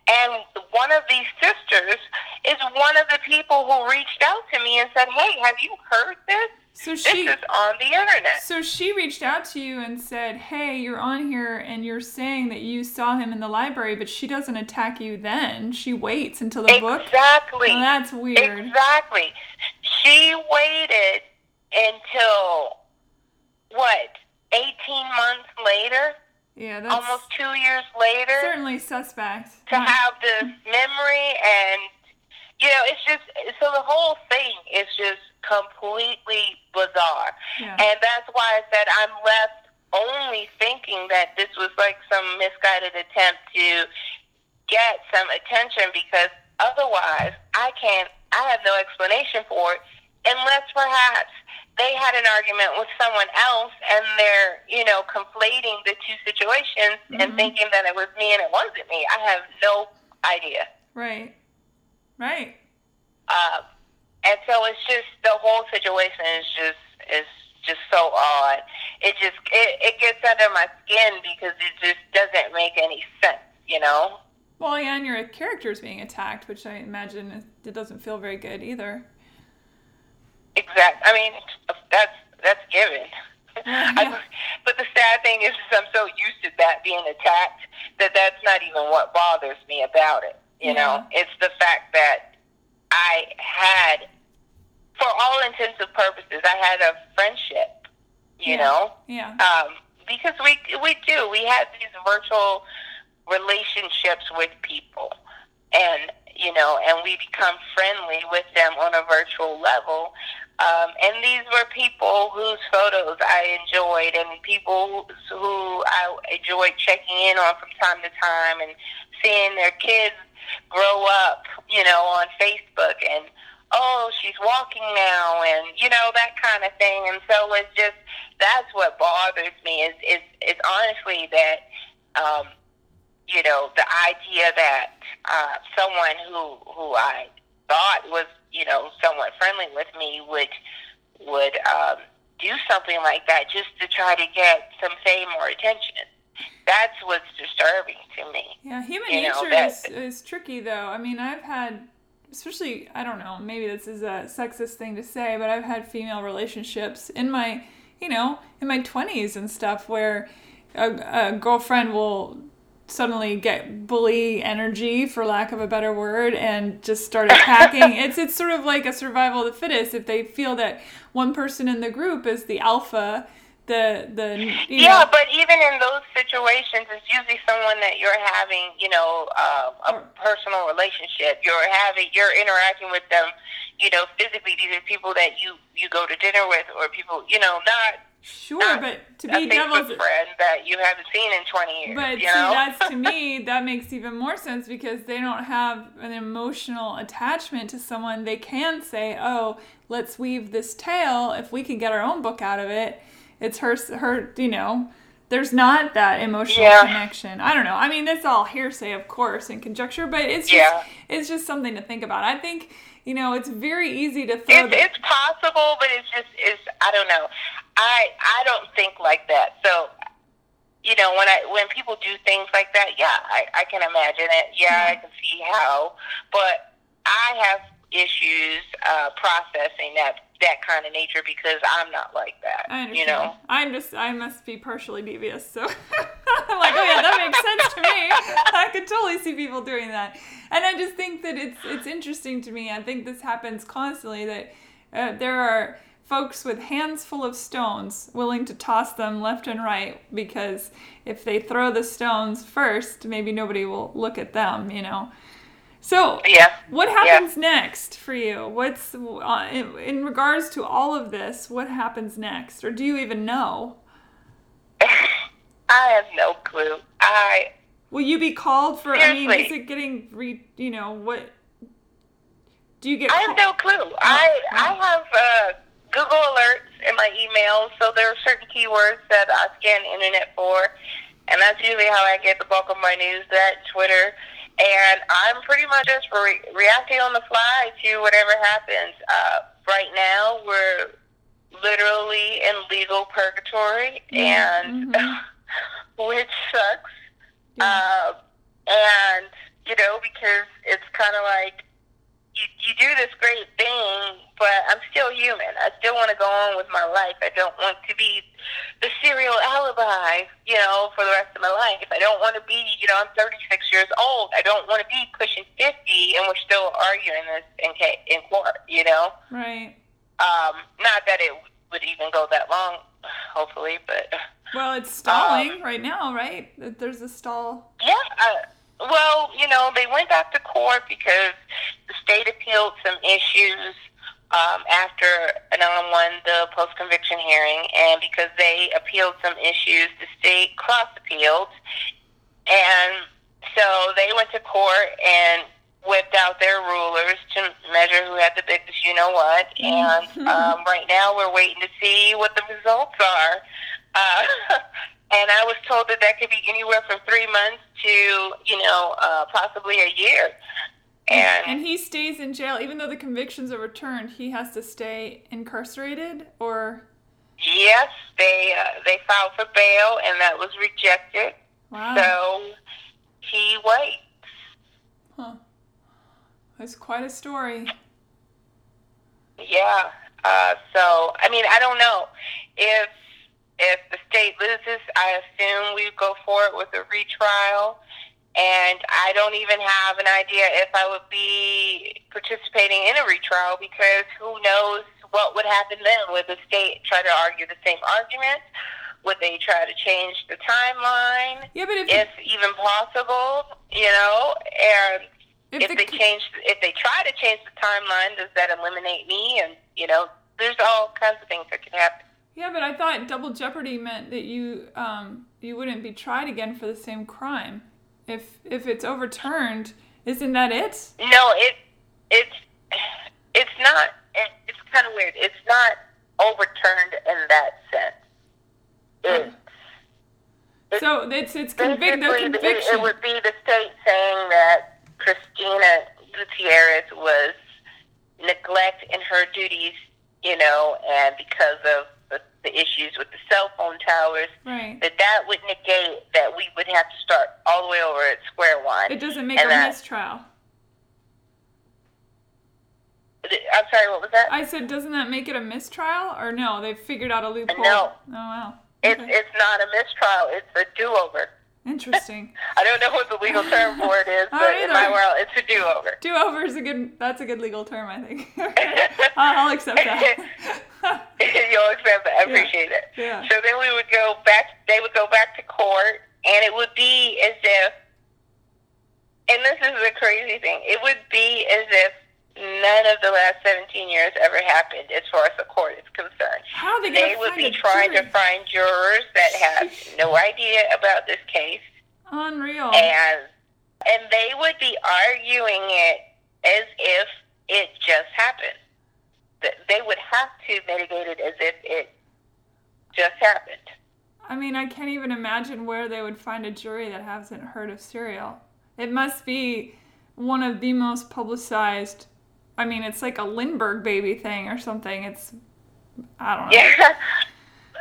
And one of these sisters is one of the people who reached out to me and said, Hey, have you heard this? so This she is on the internet. so she reached out to you and said, "Hey, you're on here and you're saying that you saw him in the library, but she doesn't attack you then. She waits until the book." Exactly. Well, that's weird. Exactly. She waited until what? Eighteen months later, Yeah, that's almost two years later, certainly suspect. to have this memory and you know, it's just so the whole thing is just completely bizarre. Yeah. And that's why I said I'm left only thinking that this was like some misguided attempt to get some attention because otherwise I can't I have no explanation for it unless perhaps they had an argument with someone else and they're, you know, conflating the two situations and Mhm. thinking that it was me and it wasn't me. I have no idea. Right. Right. Um, and so it's just the whole situation is just is just so odd. It just it, it gets under my skin because it just doesn't make any sense, you know. Well, yeah, and your character is being attacked, which I imagine it doesn't feel very good either. Exact. I mean, that's that's given. Yeah. [LAUGHS] I, but the sad thing is, is I'm so used to that being attacked that that's not even what bothers me about it. You know, it's the fact that I had, for all intents and purposes, I had a friendship. You Yeah. know, Yeah. um, because we we do we have these virtual relationships with people, and you know, and we become friendly with them on a virtual level. Um, and these were people whose photos I enjoyed, and people who, I enjoyed checking in on from time to time, and seeing their kids grow up, you know, on Facebook, and oh, she's walking now, and you know that kind of thing. And so it's just that's what bothers me is is is honestly that um, you know the idea that uh, someone who who I thought was you know somewhat friendly with me would would um, do something like that just to try to get some fame or attention. That's what's disturbing to me. Yeah, human you know, nature that- is, is tricky though. I mean, I've had, especially, I don't know, maybe this is a sexist thing to say, but I've had female relationships in my, you know, in my 20s and stuff where a, a girlfriend will suddenly get bully energy for lack of a better word and just start attacking [LAUGHS] it's it's sort of like a survival of the fittest if they feel that one person in the group is the alpha the the Yeah, know, but even in those situations, it's usually someone that you're having, you know, um, a Or- personal relationship. You're having, you're interacting with them, you know, physically. These are people that you you go to dinner with, or people, you know, not sure not but to be devil's friend that you haven't seen in 20 years. But you see, that's to me [LAUGHS] that makes even more sense because they don't have an emotional attachment to someone. They can say, "Oh, let's weave this tale. If we can get our own book out of it, it's her, her. You know, there's not that emotional Yeah. connection. I don't know. I mean, that's all hearsay, of course, and conjecture, but it's just Yeah. it's just something to think about. I think you know it's very easy to throw. it's the, it's possible, but it's just it's I don't know. I I don't think like that. So you know when I when people do things like that, yeah, I, I can imagine it. Yeah, I can see how, but I have issues uh, processing that that kind of nature because I'm not like that. I understand. You know. I'm just I must be partially devious, so I'm [LAUGHS] like, oh yeah, that makes sense to me. [LAUGHS] I could totally see people doing that, and I just think that it's it's interesting to me. I think this happens constantly. That uh, there are folks with hands full of stones willing to toss them left and right because if they throw the stones first, maybe nobody will look at them. You know. So, Yeah. what happens next for you? What's uh, in, in regards to all of this? What happens next, or do you even know? [SIGHS] I have no clue. I Will you be called for? I mean, is it getting re? You know what? Do you get? I have no clue. I I have uh, Google alerts in my emails, so there are certain keywords that I scan the internet for, and that's usually how I get the bulk of my news. That Twitter, and I'm pretty much just re- reacting on the fly to whatever happens. Uh, right now, we're literally in legal purgatory, and mhm. [LAUGHS] which sucks. Yeah. Uh, and you know, because it's kind of like you, you do this great thing, but I'm still human. I still want to go on with my life. I don't want to be the serial alibi, you know, for the rest of my life. I don't want to be, you know, I'm 36 years old. I don't want to be pushing 50 and we're still arguing this in, in court, you know. right. Um, not that it would even go that long, hopefully, but Well, it's Um, stalling right now, right? There's a stall. Yeah. Uh, well, you know, they went back to court because the state appealed some issues um, after Adnan won the post conviction hearing, and because they appealed some issues, the state cross appealed. And so they went to court and whipped out their rulers to measure who had the biggest you know what. And um, right now we're waiting to see what the results are. Uh, [LAUGHS] and I was told that that could be anywhere from three months to, you know, uh, possibly a year. And, And he stays in jail, even though the convictions are returned. He has to stay incarcerated, or yes, they uh, they filed for bail, and that was rejected. wow, So he waits. huh? That's quite a story. Yeah. Uh, so I mean, I don't know if if the state loses. I assume we go forward with a retrial, and I don't even have an idea if I would be participating in a retrial because who knows what would happen then? Would the state try to argue the same arguments? Would they try to change the timeline, Yeah, but if if even possible? You know, and if, if the, they change if they try to change the timeline does that eliminate me and you know there's all kinds of things that could happen yeah, but I thought double jeopardy meant that you um you wouldn't be tried again for the same crime. If if it's overturned, isn't that it? no it it's it's not it, it's kind of weird it's not overturned in that sense it, It- So it's it's convict the basically, it, conviction. it would be the state saying that Cristina Gutierrez was neglect in her duties, you know, and because of the, issues with the cell phone towers, right. that that would negate that we would have to start all the way over at square one. It doesn't make and a that- mistrial. I'm sorry, what was that? I said, doesn't that make it a mistrial? Or no, they've figured out a loophole. No. Oh wow. It's Okay. it's not a mistrial. It's a do-over. Interesting. [LAUGHS] I don't know what the legal term for it is, [LAUGHS] but in my world, it's a do-over. Do over is a good. That's a good legal term, I think. [LAUGHS] I'll I'll accept that. You'll accept that. I Yeah. appreciate it. Yeah. So then we would go back. They would go back to court, and it would be as if. And this is the crazy thing. It would be as if none of the last 17 years ever happened, as far as the court is concerned. How they They would be trying jury? to find jurors that have [LAUGHS] no idea about this case, Unreal. and and they would be arguing it as if it just happened. Th- They would have to mitigate it as if it just happened. I mean, I can't even imagine where they would find a jury that hasn't heard of Serial. It must be one of the most publicized. I mean, it's like a Lindbergh baby thing or something. It's, I don't know. Yeah. [LAUGHS]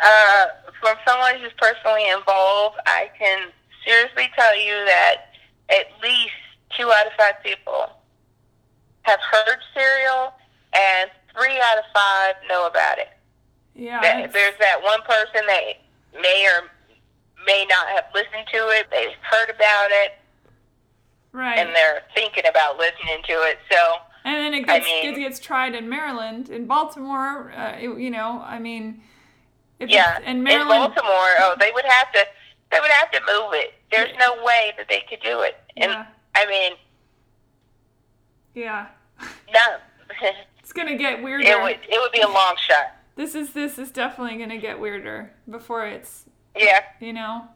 Uh, from someone who's personally involved, I can seriously tell you that at least two out of five people have heard Serial, and three out of five know about it. Yeah. That- There's that one person that may or may not have listened to it. They've heard about it, Right. and they're thinking about listening to it. So And then it I gets, mean- it gets tried in Maryland, in Baltimore. Uh, it- you know, I mean, if yeah, in in Maryland, Baltimore, oh, they would have to. They would have to move it. There's no way that they could do it. And Yeah. I mean, yeah, no, [LAUGHS] it's gonna get weirder. it would. It would be a long shot. This is this is definitely gonna get weirder before it's Yeah. you know.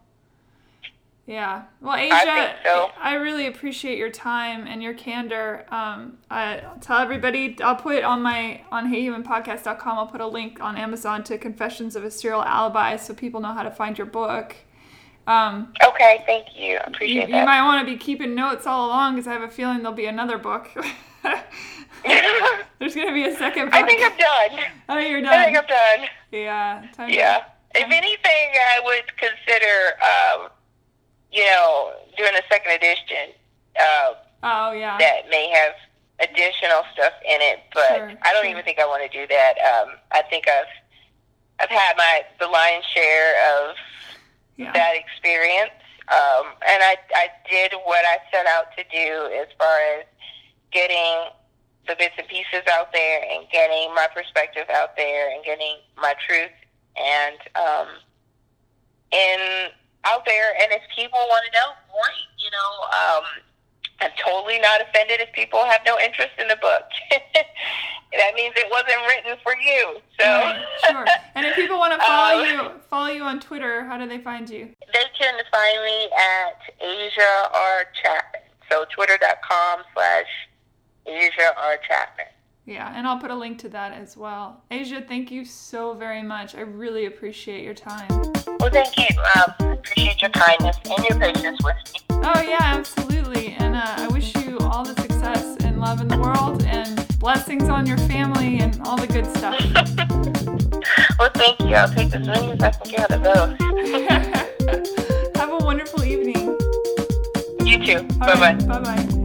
Yeah. Well, Asia, think so. I really appreciate your time and your candor. Um, I will tell everybody I'll put on my on HeyHumanPodcast.com. I'll put a link on Amazon to Confessions of a Serial Alibi, so people know how to find your book. Um, Okay. Thank you. I you, appreciate you that. might want to be keeping notes all along because I have a feeling there'll be another book. [LAUGHS] There's gonna be a second book. I think I'm done. oh, you're done. I think. I'm done. Yeah. Time to- Yeah. If anything, I would consider, um, you know, doing a second edition uh, Oh yeah. that may have additional stuff in it. But Sure, I don't sure. even think I want to do that. Um, I think I've I've had my the lion's share of Yeah. that experience, um, and I I did what I set out to do as far as getting the bits and pieces out there and getting my perspective out there and getting my truth and um, in out there. And if people want to know, great. You know, um, I'm totally not offended if people have no interest in the book. [LAUGHS] that means it wasn't written for you. So Right, sure. And if people want to [LAUGHS] follow Um, you, follow you on Twitter, how do they find you? they can find me at Asia R Chapman. So twitter.com slash Asia R Chapman. Yeah, and I'll put a link to that as well. Asia, thank you so very much. I really appreciate your time. Well, thank you. Um, appreciate your kindness and your patience with me. Oh yeah, absolutely. And uh, I wish you all the success and love in the world, and blessings on your family, and all the good stuff. [LAUGHS] Well, thank you. I'll take as many as I can get of those. [LAUGHS] Have a wonderful evening. You too. Bye bye. right, Bye bye.